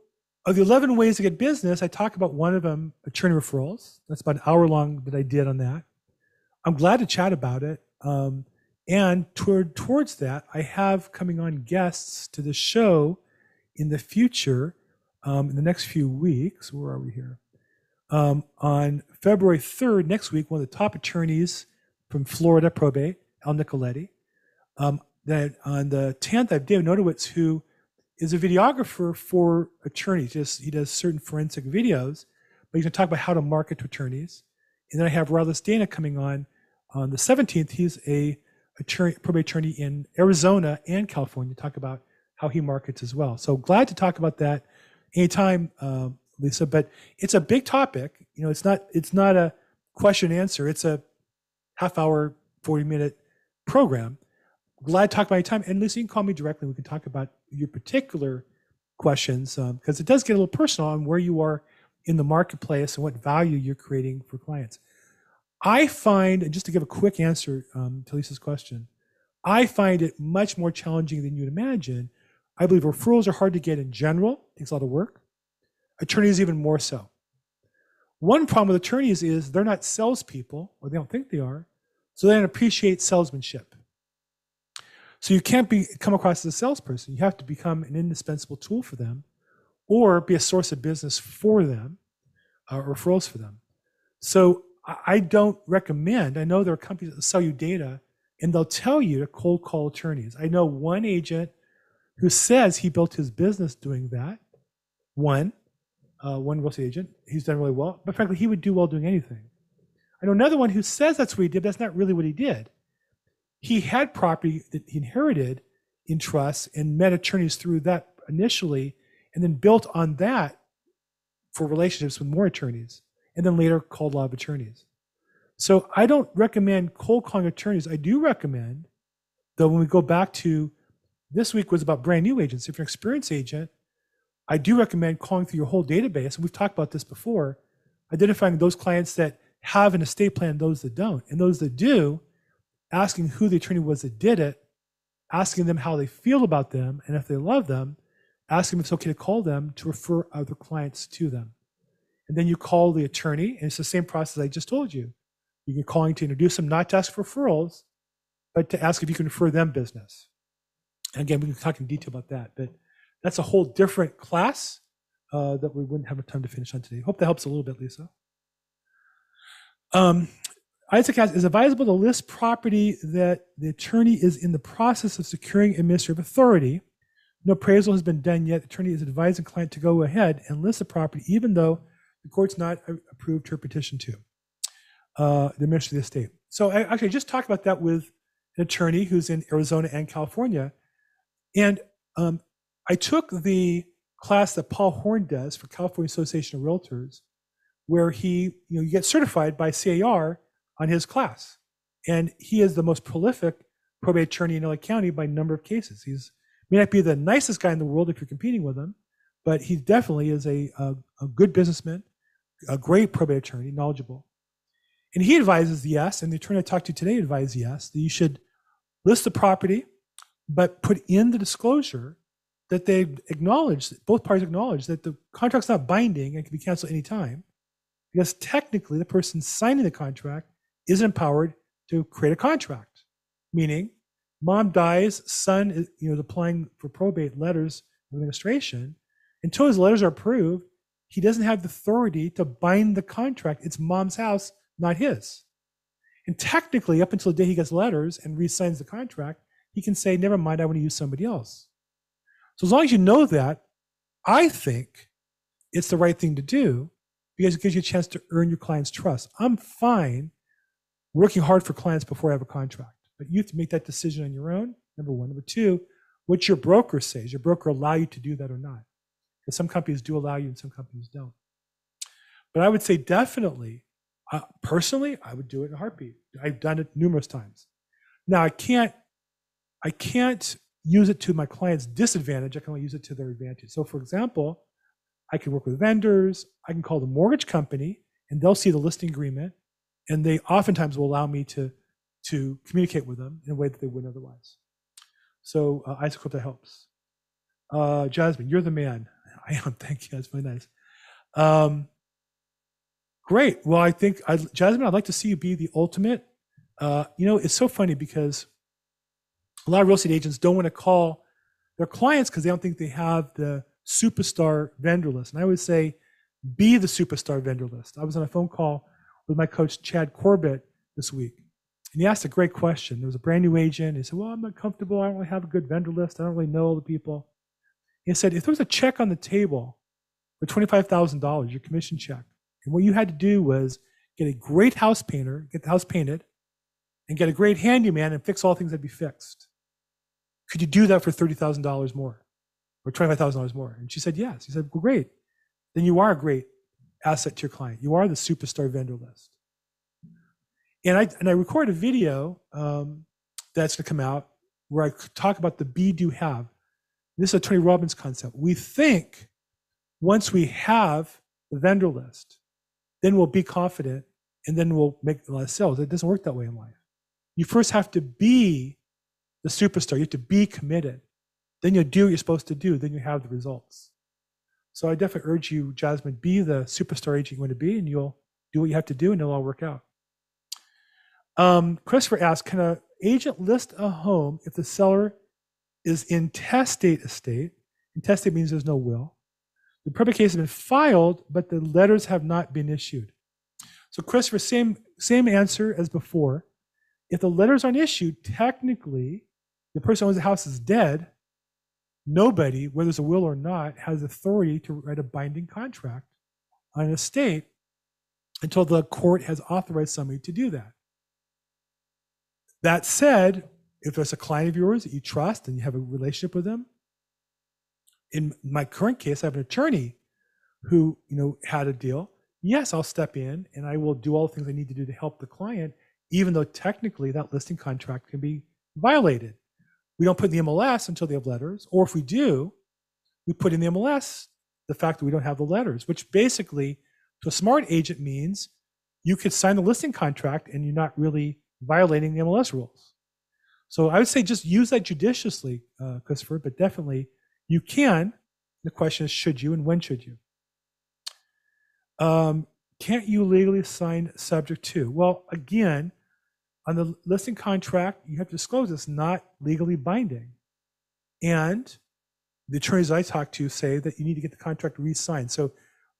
of the 11 ways to get business, I talk about one of them, attorney referrals. That's about an hour long that I did on that. I'm glad to chat about it. Um, and toward towards that, I have coming on guests to the show in the future, um, in the next few weeks. Where are we here? Um, on February 3rd, next week, one of the top attorneys from Florida probate, Al Nicoletti. Um, then on the 10th, I have David Notowitz, who is a videographer for attorneys. Just he does certain forensic videos, but he's going to talk about how to market to attorneys. And then I have Rallis Dana coming on on the 17th. He's a attorney, probate attorney in Arizona and California. To talk about how he markets as well. So glad to talk about that anytime, um, Lisa. But it's a big topic. You know, it's not it's not a question answer. It's a half hour, 40 minute program. Glad to talk about your time. And Lisa, you can call me directly. We can talk about your particular questions because it does get a little personal on where you are in the marketplace and what value you're creating for clients. I find, just to give a quick answer um, to Lisa's question, I find it much more challenging than you'd imagine. I believe referrals are hard to get in general, takes a lot of work. Attorneys, even more so. One problem with attorneys is they're not salespeople, or they don't think they are, so they don't appreciate salesmanship. So you can't be come across as a salesperson. You have to become an indispensable tool for them, or be a source of business for them, uh, referrals for them. So I don't recommend. I know there are companies that sell you data, and they'll tell you to cold call attorneys. I know one agent who says he built his business doing that. One, uh, one real estate agent, he's done really well. But frankly, he would do well doing anything. I know another one who says that's what he did. But that's not really what he did. He had property that he inherited in trust and met attorneys through that initially, and then built on that for relationships with more attorneys, and then later called a lot of attorneys. So I don't recommend cold calling attorneys. I do recommend, though, when we go back to this week was about brand new agents. If you're an experienced agent, I do recommend calling through your whole database. And we've talked about this before, identifying those clients that have an estate plan, those that don't, and those that do, asking who the attorney was that did it, asking them how they feel about them, and if they love them, asking if it's okay to call them to refer other clients to them. And then you call the attorney, and it's the same process I just told you. You can calling to introduce them, not to ask for referrals, but to ask if you can refer them business. And again, we can talk in detail about that, but that's a whole different class uh, that we wouldn't have time to finish on today. Hope that helps a little bit, Lisa. Um, Isaac asks, is advisable to list property that the attorney is in the process of securing administrative authority? No appraisal has been done yet. Attorney is advising client to go ahead and list the property, even though the court's not approved her petition to uh, the ministry of the estate. So I actually just talked about that with an attorney who's in Arizona and California. And um, I took the class that Paul Horn does for California Association of Realtors, where he, you know, you get certified by CAR on his class. And he is the most prolific probate attorney in LA County by number of cases. He's may not be the nicest guy in the world if you're competing with him, but he definitely is a, a, a good businessman, a great probate attorney, knowledgeable. And he advises yes, and the attorney I talked to today advised yes, that you should list the property, but put in the disclosure that they acknowledge, both parties acknowledge that the contract's not binding and can be canceled anytime, because technically the person signing the contract is empowered to create a contract. Meaning, mom dies, son is, you know, applying for probate letters of administration. Until his letters are approved, he doesn't have the authority to bind the contract. It's mom's house, not his. And technically, up until the day he gets letters and re-signs the contract, he can say, never mind, I want to use somebody else. So as long as you know that, I think it's the right thing to do because it gives you a chance to earn your client's trust. I'm fine working hard for clients before I have a contract, but you have to make that decision on your own. Number one. Number two, what your broker says. Your broker allow you to do that or not? Because some companies do allow you and some companies don't. But I would say definitely, uh, personally, I would do it in a heartbeat. I've done it numerous times. Now I can't, I can't use it to my client's disadvantage. I can only use it to their advantage. So, for example, I can work with vendors. I can call the mortgage company, and they'll see the listing agreement, and they oftentimes will allow me to to communicate with them in a way that they wouldn't otherwise. So, uh, I hope that helps. Uh, Jasmine, you're the man. I am. Thank you. That's very nice. Um, great. Well, I think I, Jasmine, I'd like to see you be the ultimate. Uh, you know, it's so funny because a lot of real estate agents don't want to call their clients because they don't think they have the superstar vendor list. And I would say, be the superstar vendor list. I was on a phone call with my coach, Chad Corbett, this week. And he asked a great question. There was a brand new agent. He said, Well, I'm not comfortable. I don't really have a good vendor list. I don't really know all the people. He said, If there was a check on the table for $25,000, your commission check, and what you had to do was get a great house painter, get the house painted, and get a great handyman and fix all things that be fixed. Could you do that for $30,000 more or $25,000 more? And she said, Yes. He said, Well, great. Then you are a great asset to your client. You are the superstar vendor list. And I, and I record a video um, that's going to come out where I talk about the be, do, have. This is a Tony Robbins concept. We think once we have the vendor list, then we'll be confident and then we'll make a lot of sales. It doesn't work that way in life. You first have to be the superstar. You have to be committed. Then you'll do what you're supposed to do. Then you have the results. So I definitely urge you, Jasmine, be the superstar agent you want to be, and you'll do what you have to do, and it'll all work out. Um, Christopher asked, can an agent list a home if the seller is intestate estate? Intestate means there's no will. The probate case has been filed, but the letters have not been issued. So Christopher, same same answer as before. If the letters aren't issued, technically, the person who owns the house is dead. Nobody, whether it's a will or not, has authority to write a binding contract on an estate until the court has authorized somebody to do that. That said, if there's a client of yours that you trust and you have a relationship with them, in my current case, I have an attorney who, you know, had a deal. Yes, I'll step in and I will do all the things I need to do to help the client, even though technically that listing contract can be violated. We don't put in the MLS until they have letters, or if we do, we put in the MLS the fact that we don't have the letters, which basically to a smart agent means you could sign the listing contract and you're not really violating the MLS rules. So I would say just use that judiciously, uh, Christopher, but definitely you can. The question is, should you and when should you? Um, can't you legally sign subject to? Well, again, on the listing contract, you have to disclose it's not legally binding. And the attorneys I talk to say that you need to get the contract re-signed. So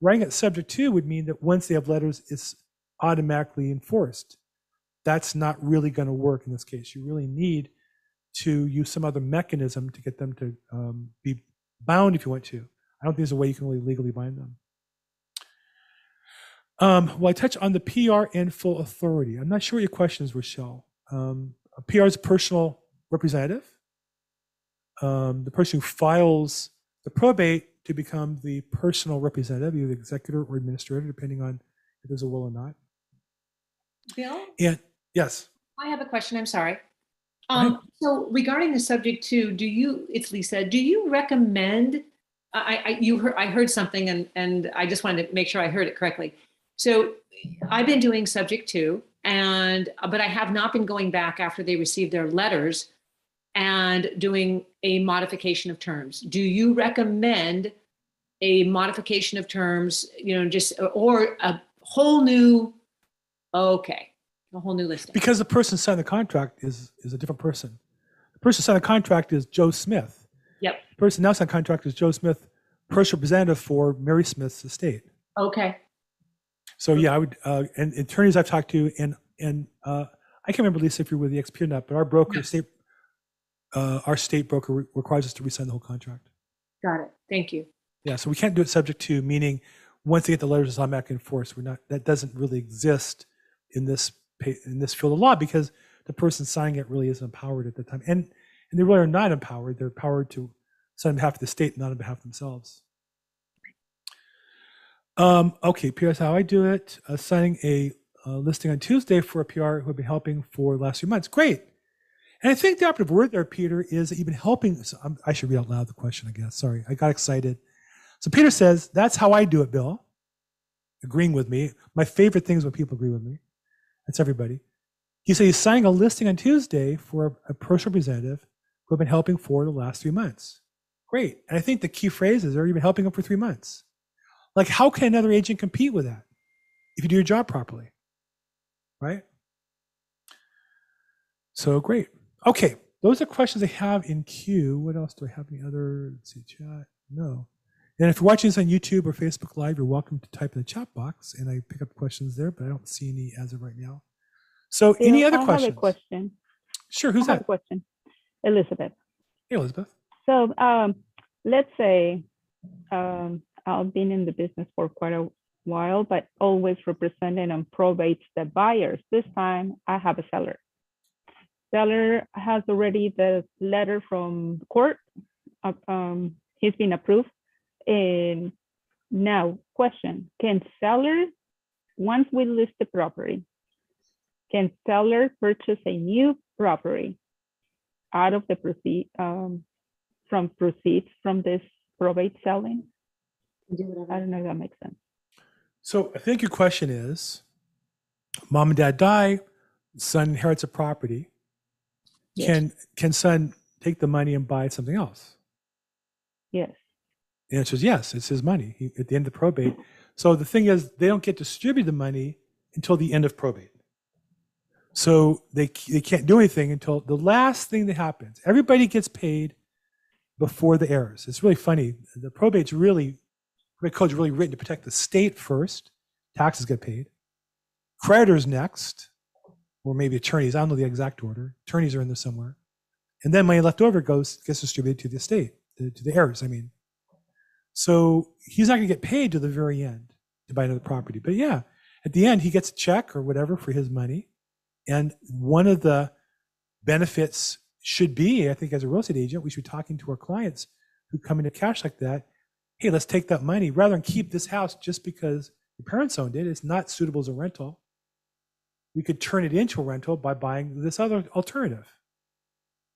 writing it subject to would mean that once they have letters, it's automatically enforced. That's not really going to work in this case. You really need to use some other mechanism to get them to um, be bound if you want to. I don't think there's a way you can really legally bind them. Um, well, I touch on the PR and full authority. I'm not sure what your question is, Rochelle. Um, a PR is a personal representative. Um, the person who files the probate to become the personal representative, either executor or administrator, depending on if there's a will or not. Bill, And yes, I have a question. I'm sorry. Um, so regarding the subject to, do you, it's Lisa, do you recommend, I, I, you heard, I heard something and, and I just wanted to make sure I heard it correctly. So I've been doing subject to and, but I have not been going back after they received their letters and doing a modification of terms. Do you recommend a modification of terms, you know, just, or a whole new, okay, a whole new listing? because the person signed the contract is is a different person. The person signed the contract is Joe Smith. Yep. The person now signed contract is Joe Smith, personal representative for Mary Smith's estate. Okay. So yeah, I would, uh, and attorneys I've talked to, and and uh, I can't remember Lisa if you're with the XP or not, but our broker, state, uh, our state broker re- requires us to re-sign the whole contract. Got it. Thank you. Yeah, so we can't do it subject to, meaning once they get the letters, it's automatically enforced. We're not, that doesn't really exist in this, in this field of law because the person signing it really isn't empowered at the time. And, and they really are not empowered. They're empowered to sign on behalf of the state, not on behalf of themselves. Um, okay, here's how I do it. Uh, signing a uh, listing on Tuesday for a PR who I've been helping for the last few months. Great. And I think the operative word there, Peter, is that you've been helping. So I should read out loud the question, I guess. Sorry, I got excited. So Peter says, That's how I do it, Bill. Agreeing with me. My favorite thing is when people agree with me. That's everybody. He said he's signing a listing on Tuesday for a, a personal representative who have been helping for the last three months. Great. And I think the key phrase is, Are you been helping him for three months? Like, how can another agent compete with that if you do your job properly? Right? So great. Okay. Those are questions I have in queue. What else do I have? Any other? Let's see, chat. No. And if you're watching this on YouTube or Facebook Live, you're welcome to type in the chat box and I pick up questions there, but I don't see any as of right now. So, any other I questions? have a question. Sure. I Who's have a that? question. Elizabeth. Hey, Elizabeth. So um, let's say um, I've been in the business for quite a while, but always representing and probates the buyers. This time I have a seller. Seller has already the letter from court. uh, Um, he's been approved. And now, question: Can seller, once we list the property, can seller purchase a new property out of the proceed um, from proceeds from this probate selling? I don't know if that makes sense. So, I think your question is mom and dad die, son inherits a property. Yes. Can can son take the money and buy something else? Yes. The answer is yes. It's his money he, at the end of the probate. So the thing is, they don't get distribute the money until the end of probate. So they they can't do anything until the last thing that happens. Everybody gets paid before the heirs. It's really funny. The probate's really probate code's really written to protect the state first. Taxes get paid. Creditors next, or maybe attorneys. I don't know the exact order. Attorneys are in there somewhere, and then money left over goes gets distributed to the estate, to, to the heirs. I mean. So he's not going to get paid to the very end to buy another property. But yeah, at the end, he gets a check or whatever for his money. And one of the benefits should be, I think, as a real estate agent, we should be talking to our clients who come into cash like that. Hey, let's take that money rather than keep this house just because your parents owned it. It's not suitable as a rental. We could turn it into a rental by buying this other alternative.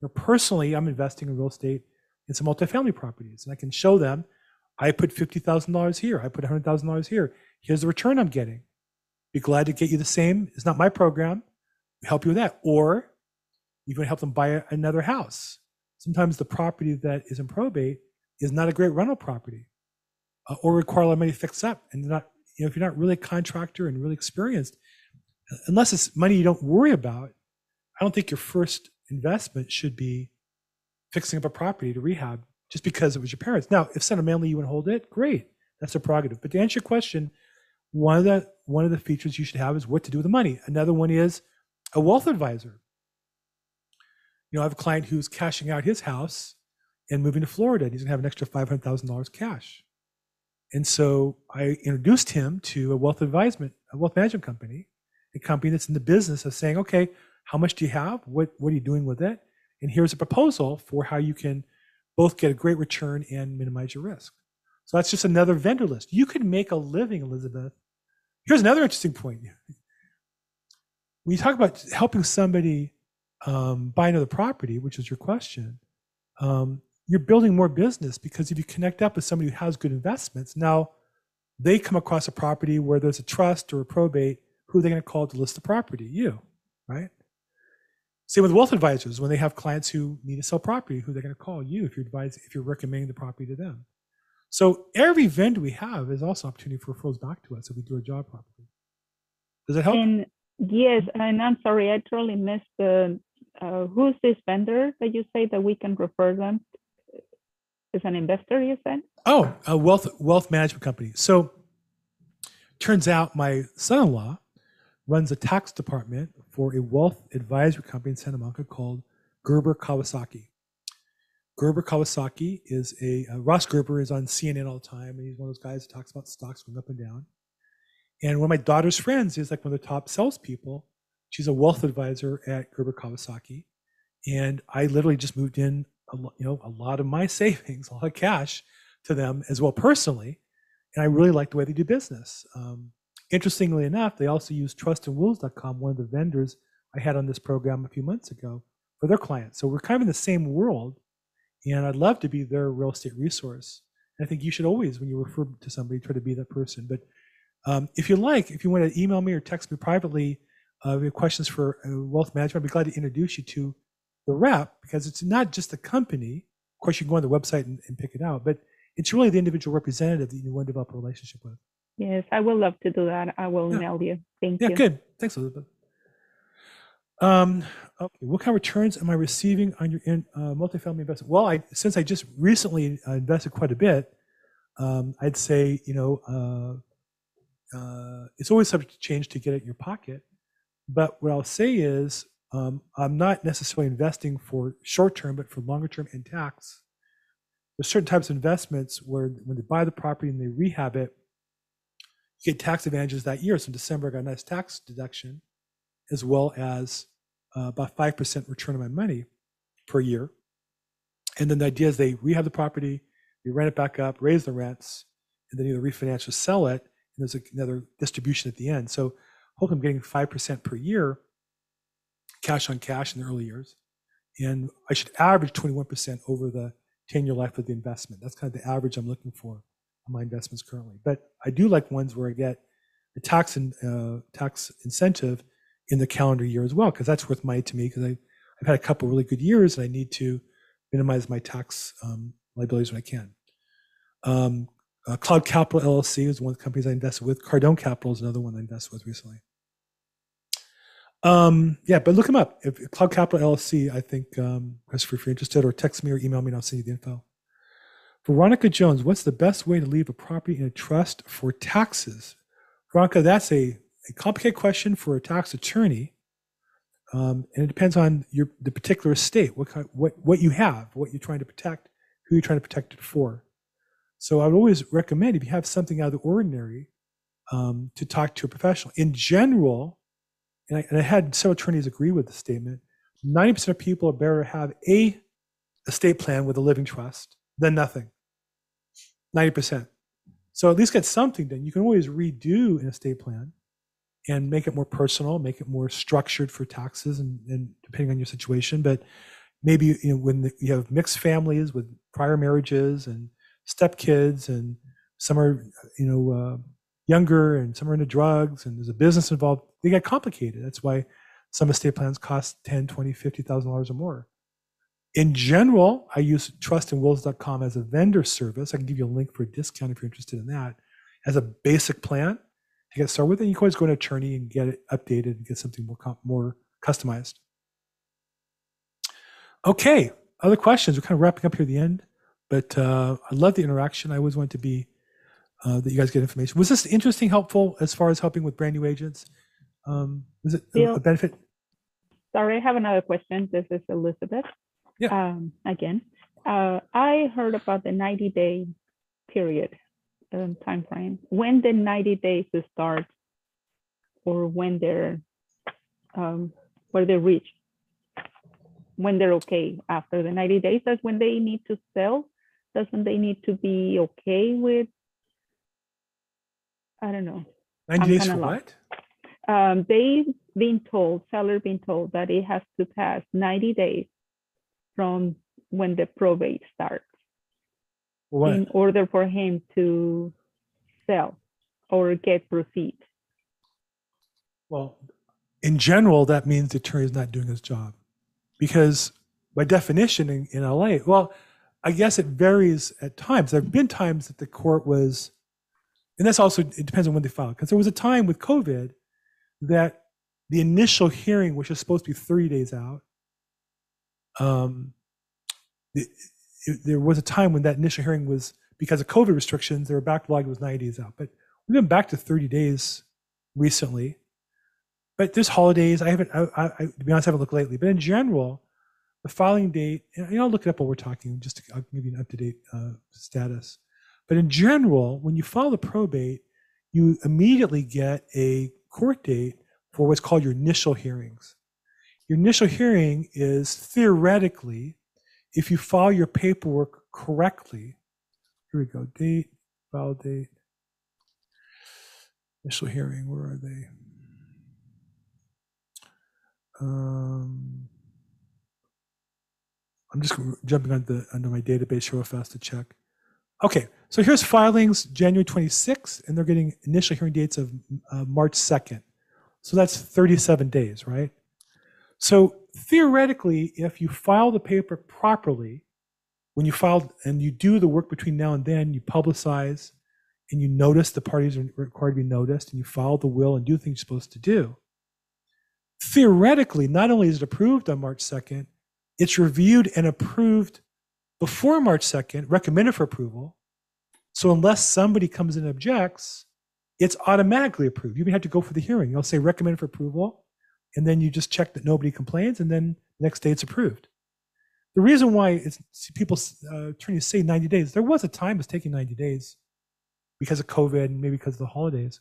Know, personally, I'm investing in real estate in some multifamily properties, and I can show them I put $50,000 here. I put $100,000 here. Here's the return I'm getting. Be glad to get you the same. It's not my program. We help you with that. Or you can help them buy another house. Sometimes the property that is in probate is not a great rental property uh, or require a lot of money to fix up. And not, you know, if you're not really a contractor and really experienced, unless it's money you don't worry about, I don't think your first investment should be fixing up a property to rehab just because it was your parents. Now, if sentimentally you want to hold it, great. That's a prerogative. But to answer your question, one of the one of the features you should have is what to do with the money. Another one is a wealth advisor. You know, I have a client who's cashing out his house and moving to Florida. And he's gonna have an extra five hundred thousand dollars cash. And so I introduced him to a wealth advisement, a wealth management company, a company that's in the business of saying, okay, how much do you have? What what are you doing with it? And here's a proposal for how you can both get a great return and minimize your risk. So that's just another vendor list. You could make a living, Elizabeth. Here's another interesting point. when you talk about helping somebody um, buy another property, which is your question, um, you're building more business because if you connect up with somebody who has good investments, now they come across a property where there's a trust or a probate, who are they going to call to list the property? You, right? Same with wealth advisors when they have clients who need to sell property, who they're going to call you if you're advise if you're recommending the property to them. So every vendor we have is also opportunity for referrals back to us if we do our job properly. Does it help? And yes, and I'm sorry, I totally missed the, uh, who's this vendor that you say that we can refer them? Is an investor, you said? Oh, a wealth wealth management company. So turns out my son-in-law runs a tax department for a wealth advisory company in Santa Monica called Gerber Kawasaki. Gerber Kawasaki is a uh, Ross Gerber is on CNN all the time, and he's one of those guys that talks about stocks going up and down. And one of my daughter's friends is like one of the top salespeople. She's a wealth advisor at Gerber Kawasaki, and I literally just moved in, a, you know, a lot of my savings, a lot of cash to them as well personally, and I really like the way they do business. Um, interestingly enough, they also use trustandwills.com, one of the vendors I had on this program a few months ago, for their clients. So we're kind of in the same world, and I'd love to be their real estate resource. And I think you should always, when you refer to somebody, try to be that person. But um, if you like, if you want to email me or text me privately, uh, if you have questions for uh, wealth management, I'd be glad to introduce you to the rep because it's not just the company. Of course, you can go on the website and, and pick it out, but it's really the individual representative that you want to develop a relationship with. Yes, I would love to do that. I will Yeah. mail you. Thank you. Yeah, you. good. Thanks, Elizabeth. Um, okay, what kind of returns am I receiving on your in, uh, multifamily investment? Well, I since I just recently uh, invested quite a bit, um, I'd say you know uh, uh, it's always subject to change to get it in your pocket. But what I'll say is um, I'm not necessarily investing for short term, but for longer term and tax. There's certain types of investments where when they buy the property and they rehab it, you get tax advantages that year. So in December, I got a nice tax deduction, as well as uh, about five percent return on my money per year. And then the idea is they rehab the property, they rent it back up, raise the rents, and then either refinance or sell it. And there's another distribution at the end. So hopefully I'm getting five percent per year, cash on cash in the early years, and I should average 21 percent over the 10-year life of the investment. That's kind of the average I'm looking for my investments currently. But I do like ones where I get a tax and uh, tax incentive in the calendar year as well, because that's worth money to me. Because I've had a couple really good years, and I need to minimize my tax um, liabilities when I can. Um, uh, Cloud Capital LLC is one of the companies I invested with. Cardone Capital is another one I invested with recently. Um, yeah, but look them up. If Cloud Capital LLC, I think, um, Christopher, if you're interested, or text me or email me, and I'll send you the info. Veronica Jones, what's the best way to leave a property in a trust for taxes? Veronica, that's a, a complicated question for a tax attorney. Um, and it depends on your the particular estate, what kind, what what you have, what you're trying to protect, who you're trying to protect it for. So I would always recommend if you have something out of the ordinary, um, to talk to a professional. In general, and I, and I had several attorneys agree with the statement. Ninety percent of people are better to have a estate plan with a living trust than nothing. Ninety percent. So at least get something done. You can always redo an estate plan and make it more personal, make it more structured for taxes, and, and depending on your situation. But maybe you know when the, you have mixed families with prior marriages and stepkids, and some are you know uh, younger and some are into drugs, and there's a business involved. They get complicated. That's why some estate plans cost 10, 20, 50,000 dollars or more. In general, I use trustandwills.com as a vendor service. I can give you a link for a discount if you're interested in that. As a basic plan to get started with, and you can always go to attorney and get it updated and get something more more customized. Okay, other questions? We're kind of wrapping up here at the end, but uh, I love the interaction. I always want to be uh, that you guys get information. Was this interesting, helpful as far as helping with brand new agents? Um, was it a benefit? Sorry, I have another question. This is Elizabeth. Yeah. Um, again, uh, I heard about the 90 day period um, time frame. When the 90 days start, or when they're um, where they reach, when they're okay after the 90 days. That's when they need to sell. That's when they need to be okay with. I don't know. 90 I'm days for what? um, they being told, seller been told that it has to pass 90 days from when the probate starts What? in order for him to sell or get proceeds. Well, in general, that means the attorney is not doing his job because by definition in, in LA, well, I guess it varies at times. There have been times that the court was, and that's also, it depends on when they filed. Because there was a time with COVID that the initial hearing, which is supposed to be 30 days out, um, it, it- there was a time when that initial hearing was, because of COVID restrictions, they were backlogged, it was 90 days out. But we've been back to 30 days recently but there's holidays. I haven't, I, I- to be honest, I haven't looked lately. But in general, the filing date, and I'll look it up while we're talking, just to I'll give you an up to date uh, status. But in general, when you file the probate, you immediately get a court date for what's called your initial hearings. Your initial hearing is theoretically, if you file your paperwork correctly, here we go, date, file date, initial hearing, where are they? Um, I'm just jumping on the under my database real fast to check. Okay, so here's filings January 26th, and they're getting initial hearing dates of uh, March 2nd. So that's 37 days, right? So theoretically, if you file the paper properly, when you file and you do the work between now and then, you publicize and you notice the parties are required to be noticed, and you file the will and do things you're supposed to do theoretically, not only is it approved on March 2nd, it's reviewed and approved before March 2nd, recommended for approval. So unless somebody comes in and objects, it's automatically approved. You even have to go for the hearing. You'll say recommended for approval, and then you just check that nobody complains, and then the next day it's approved. The reason why people uh, attorneys say 90 days, there was a time it's taking 90 days because of COVID and maybe because of the holidays.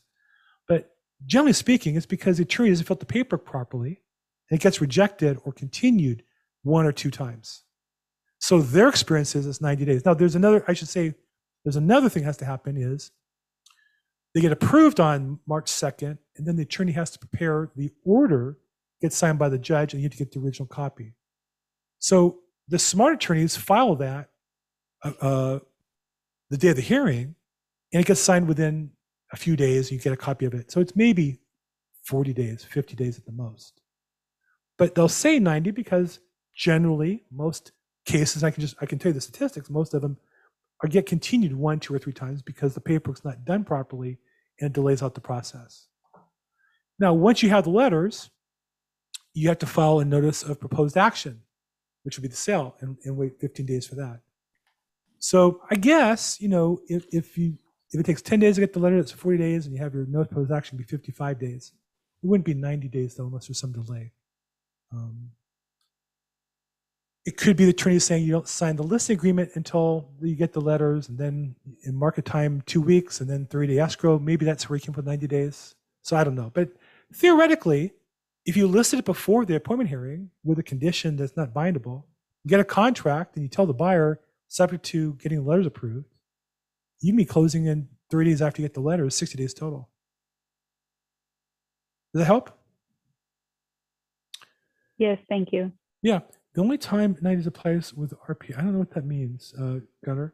But generally speaking, it's because the attorney doesn't fill out the paper properly and it gets rejected or continued one or two times. So their experience is it's 90 days. Now, there's another, I should say, there's another thing that has to happen is they get approved on March 2nd, and then the attorney has to prepare the order, gets signed by the judge, and you have to get the original copy. So the smart attorneys file that uh, uh, the day of the hearing, and it gets signed within a few days, you get a copy of it. So it's maybe 40 days, 50 days at the most. But they'll say 90 because generally most cases, I can just I can tell you the statistics, most of them are get continued one, two, or three times because the paperwork's not done properly and it delays out the process. Now, once you have the letters, you have to file a notice of proposed action, which would be the sale, and, and wait 15 days for that. So I guess, you know, if, if you if it takes 10 days to get the letter, that's 40 days, and you have your notice of proposed action be 55 days. It wouldn't be 90 days though, unless there's some delay. Um, it could be the attorney saying you don't sign the listing agreement until you get the letters, and then in market time, two weeks, and then 30 day escrow. Maybe that's where you can put 90 days. So I don't know. But theoretically, if you listed it before the appointment hearing with a condition that's not bindable, you get a contract and you tell the buyer, subject to getting the letters approved, you can be closing in 30 days after you get the letter, 60 days total. Does that help? Yes, thank you. Yeah. The only time 90 days applies with RP, I don't know what that means, uh, Gunnar.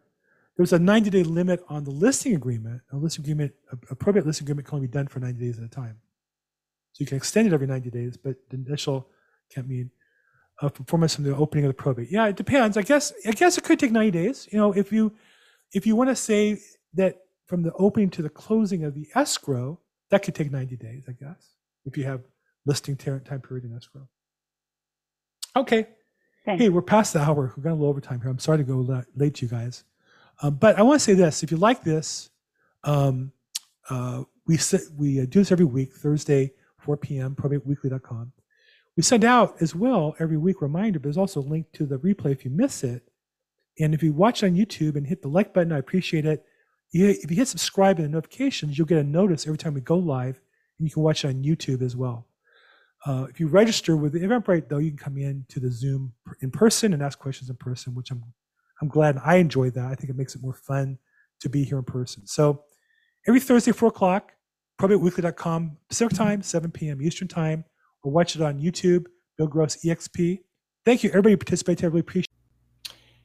There's a 90 day limit on the listing agreement. A listing agreement, a probate listing agreement can only be done for 90 days at a time. So you can extend it every 90 days, but the initial can't mean uh, performance from the opening of the probate. Yeah, it depends. I guess I guess it could take 90 days. You know, if you if you want to say that from the opening to the closing of the escrow, that could take 90 days, I guess, if you have listing time period in escrow. Okay. Thanks. Hey, we're past the hour. We've got a little overtime here. I'm sorry to go late to you guys. Um, but I want to say this. If you like this, um, uh, we, s- we uh, do this every week, Thursday, 4 p.m., probateweekly.com. We send out as well every week reminder, but there's also a link to the replay if you miss it. And if you watch on YouTube and hit the like button, I appreciate it. If you hit subscribe and the notifications, you'll get a notice every time we go live, and you can watch it on YouTube as well. Uh, if you register with the Eventbrite, though, you can come in to the Zoom in person and ask questions in person, which I'm I'm glad I enjoy that. I think it makes it more fun to be here in person. So every Thursday, four o'clock, probateweekly.com Pacific time, 7 p.m. Eastern time, or watch it on YouTube, Bill Gross EXP. Thank you, everybody who participated. I really appreciate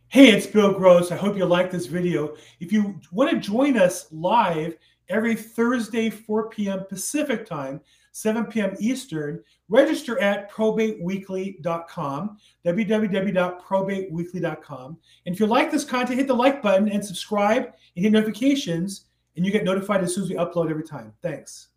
Hey, it's Bill Gross. I hope you like this video. If you want to join us live every Thursday, 4 p.m. Pacific time, 7 p.m. Eastern, register at probateweekly.com, www.probateweekly.com. And if you like this content, hit the like button and subscribe and hit notifications, and you get notified as soon as we upload every time. Thanks.